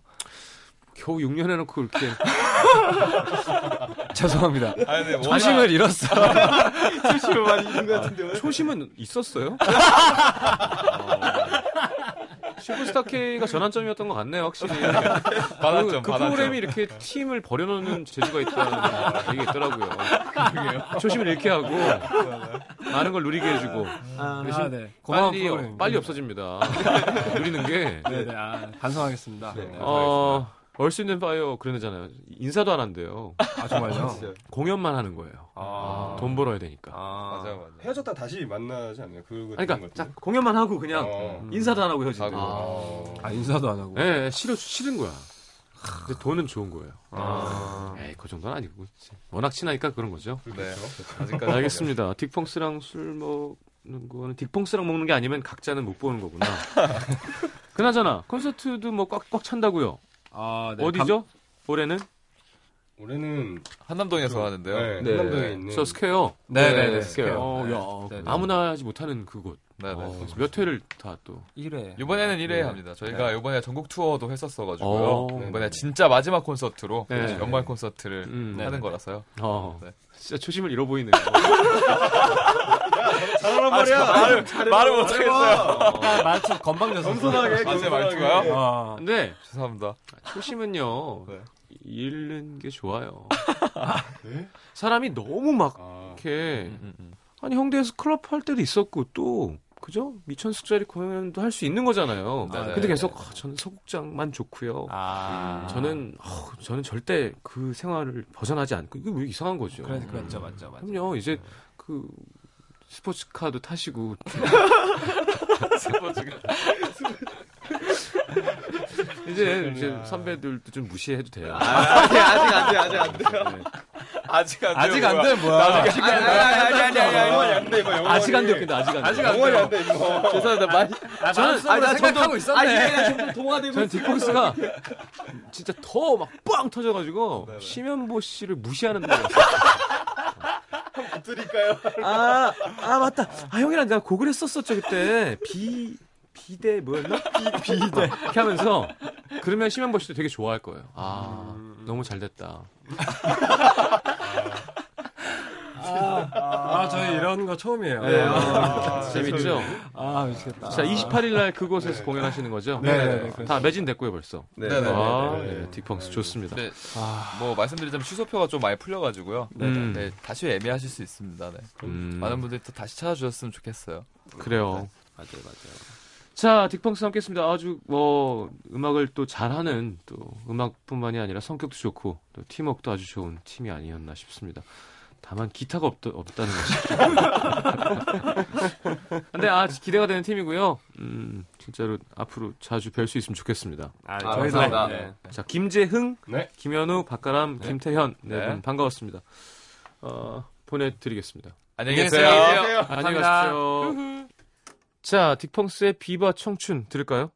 [SPEAKER 1] 겨우 6년 해놓고 이렇게.
[SPEAKER 5] 죄송합니다.
[SPEAKER 2] 아니, 워낙-
[SPEAKER 5] 초심을 잃었어.
[SPEAKER 4] 수시로 많이 있는 것 같은데.
[SPEAKER 1] 초심은 있었어요? 슈퍼스타 K가 전환점이었던 것 같네요, 확실히.
[SPEAKER 2] 받았죠,
[SPEAKER 1] 그, 그. 프로그램이 이렇게 팀을 버려놓는 재주가 있다는 얘기가 있더라고요. 초심을 잃게 하고, 많은 걸 누리게 해주고,
[SPEAKER 5] 아,
[SPEAKER 1] 대신
[SPEAKER 5] 네. 고마운
[SPEAKER 1] 빨리. 빨리 없어집니다. 누리는 게.
[SPEAKER 5] 네 네. 아, 반성하겠습니다. 네.
[SPEAKER 1] 어, Earth Wind & Fire 그런 애잖아요. 인사도 안 한대요.
[SPEAKER 5] 아, 정말요?
[SPEAKER 1] 공연만 하는 거예요.
[SPEAKER 5] 아.
[SPEAKER 1] 돈 벌어야 되니까.
[SPEAKER 5] 아.
[SPEAKER 2] 맞아요, 맞아요.
[SPEAKER 3] 헤어졌다 다시 만나지 않나요? 그거
[SPEAKER 1] 아니, 그러니까
[SPEAKER 3] 같은데?
[SPEAKER 1] 공연만 하고 그냥
[SPEAKER 3] 어.
[SPEAKER 1] 인사도 안 하고
[SPEAKER 2] 하고.
[SPEAKER 1] 거예요.
[SPEAKER 5] 아, 인사도 안 하고.
[SPEAKER 1] 예, 네, 싫어, 싫은 거야. 근데 돈은 좋은 거예요.
[SPEAKER 5] 아.
[SPEAKER 1] 에이, 그 정도는 아니고. 워낙 친하니까 그런 거죠.
[SPEAKER 2] 네. 아직까지.
[SPEAKER 1] 알겠습니다. 딕펑스랑 술 먹는 거는 딕펑스랑 먹는 게 아니면 각자는 못 보는 거구나. 그나저나 콘서트도 뭐 꽉꽉 찬다고요.
[SPEAKER 5] 아, 네.
[SPEAKER 1] 어디죠? 올해는
[SPEAKER 3] 올해는
[SPEAKER 2] 한남동에서 하는데요.
[SPEAKER 3] 네,
[SPEAKER 4] 네.
[SPEAKER 3] 한남동에 있는
[SPEAKER 1] 저 스퀘어.
[SPEAKER 5] 네 네네.
[SPEAKER 4] 네,
[SPEAKER 5] 스퀘어.
[SPEAKER 1] 어, 야,
[SPEAKER 5] 네, 네.
[SPEAKER 1] 아무나 하지 못하는 그곳.
[SPEAKER 2] 네, 네.
[SPEAKER 1] 어, 몇 회를 다 또.
[SPEAKER 5] 1회.
[SPEAKER 2] 이번에는 1회
[SPEAKER 1] 네.
[SPEAKER 2] 합니다. 저희가 이번에 전국 투어도 했었어 가지고요.
[SPEAKER 1] 어.
[SPEAKER 2] 이번에 진짜 마지막 콘서트로
[SPEAKER 1] 네.
[SPEAKER 2] 연말 콘서트를
[SPEAKER 1] 음,
[SPEAKER 2] 하는
[SPEAKER 1] 네.
[SPEAKER 2] 거라서요.
[SPEAKER 1] 어,
[SPEAKER 2] 네.
[SPEAKER 1] 진짜 초심을 잃어보이네요.
[SPEAKER 3] 잘하란 말이야.
[SPEAKER 2] 말을, 말을 못하겠어요.
[SPEAKER 5] 아, 말투 건방져서.
[SPEAKER 3] 겸손하게
[SPEAKER 2] 아, 제 말투가요?
[SPEAKER 5] 아,
[SPEAKER 1] 근데
[SPEAKER 2] 죄송합니다.
[SPEAKER 1] 초심은요,
[SPEAKER 2] 네.
[SPEAKER 1] 잃는 게 좋아요.
[SPEAKER 3] 네?
[SPEAKER 1] 사람이 너무 막
[SPEAKER 3] 아,
[SPEAKER 1] 이렇게
[SPEAKER 2] 음, 음, 음.
[SPEAKER 1] 아니 홍대에서 클럽 할 때도 있었고 또 그죠? 미천 숙자리 공연도 할 수 있는 거잖아요.
[SPEAKER 2] 네네.
[SPEAKER 1] 근데 계속 아, 저는 소극장만 좋고요.
[SPEAKER 5] 아.
[SPEAKER 1] 저는 어, 저는 절대 그 생활을 벗어나지 않고 이게 왜 이상한 거죠?
[SPEAKER 5] 그래, 그렇죠, 맞죠, 맞죠.
[SPEAKER 1] 그럼요. 이제 그 스포츠카도 타시고 이제 이제 선배들도 좀 무시해도 돼요.
[SPEAKER 4] 아직 아직 안 돼, 아직 안 돼요.
[SPEAKER 1] 네.
[SPEAKER 2] 아직 안 돼요.
[SPEAKER 5] 아직 안. 돼, 뭐야.
[SPEAKER 2] 아직 안 돼요.
[SPEAKER 3] 아니 아니 아니 영원히 안 돼, 이거.
[SPEAKER 1] 아직 안 돼요. 근데 아직 안 돼요.
[SPEAKER 3] 영원히 안 돼, 이거.
[SPEAKER 4] 죄송합니다. 많이
[SPEAKER 5] 아,
[SPEAKER 1] 저는-
[SPEAKER 4] 아니, 나
[SPEAKER 5] 생각하고 있었네.
[SPEAKER 4] 아니, 점점 동화되고
[SPEAKER 1] 저는. 딕펑스가 진짜 더 막 빵 터져가지고 심현보 씨를 무시하는 거
[SPEAKER 3] 드릴까요?
[SPEAKER 1] 아, 아 맞다. 아 형이랑 내가 곡을 했었었죠 그때 비 비대 뭐였나? 비 비대 이렇게 하면서 그러면 심현보 씨도 되게 좋아할 거예요. 아 너무 잘 됐다.
[SPEAKER 5] 아, 저희 이런 거 처음이에요.
[SPEAKER 1] 네.
[SPEAKER 5] 아,
[SPEAKER 1] 재밌죠?
[SPEAKER 5] 아, 미치겠다.
[SPEAKER 1] 자 28일 날 그곳에서 공연하시는 거죠?
[SPEAKER 5] 네, 네, 네,
[SPEAKER 1] 다 매진됐고요 벌써.
[SPEAKER 4] 네,
[SPEAKER 2] 네, 네.
[SPEAKER 1] 아,
[SPEAKER 3] 네, 네.
[SPEAKER 1] 네, 딕펑스 좋습니다.
[SPEAKER 2] 네. 뭐 말씀드리자면 취소표가 좀 많이 풀려가지고요.
[SPEAKER 1] 음.
[SPEAKER 2] 네, 다시 애매하실 수 있습니다. 네.
[SPEAKER 1] 음,
[SPEAKER 2] 많은 분들이 또 다시 찾아주셨으면 좋겠어요.
[SPEAKER 1] 그래요.
[SPEAKER 4] 맞아요, 맞아요.
[SPEAKER 1] 자, 딕펑스 함께했습니다. 아주 뭐 음악을 또 잘하는 또 음악뿐만이 아니라 성격도 좋고 또 팀워크도 아주 좋은 팀이 아니었나 싶습니다. 다만 기타가 없, 없다는 것이. 근데 아 기대가 되는 팀이고요. 음, 진짜로 앞으로 자주 뵐 수 있으면 좋겠습니다.
[SPEAKER 4] 아,
[SPEAKER 2] 저희도
[SPEAKER 4] 감사합니다.
[SPEAKER 2] 네.
[SPEAKER 1] 자, 김재흥,
[SPEAKER 3] 네.
[SPEAKER 1] 김현우, 박가람, 김태현 네,
[SPEAKER 2] 네.
[SPEAKER 1] 분 반가웠습니다. 어, 보내드리겠습니다.
[SPEAKER 2] 안녕히
[SPEAKER 4] 계세요.
[SPEAKER 2] 계세요.
[SPEAKER 1] 안녕히 가십시오. 자, 딕펑스의 비바 청춘 들을까요?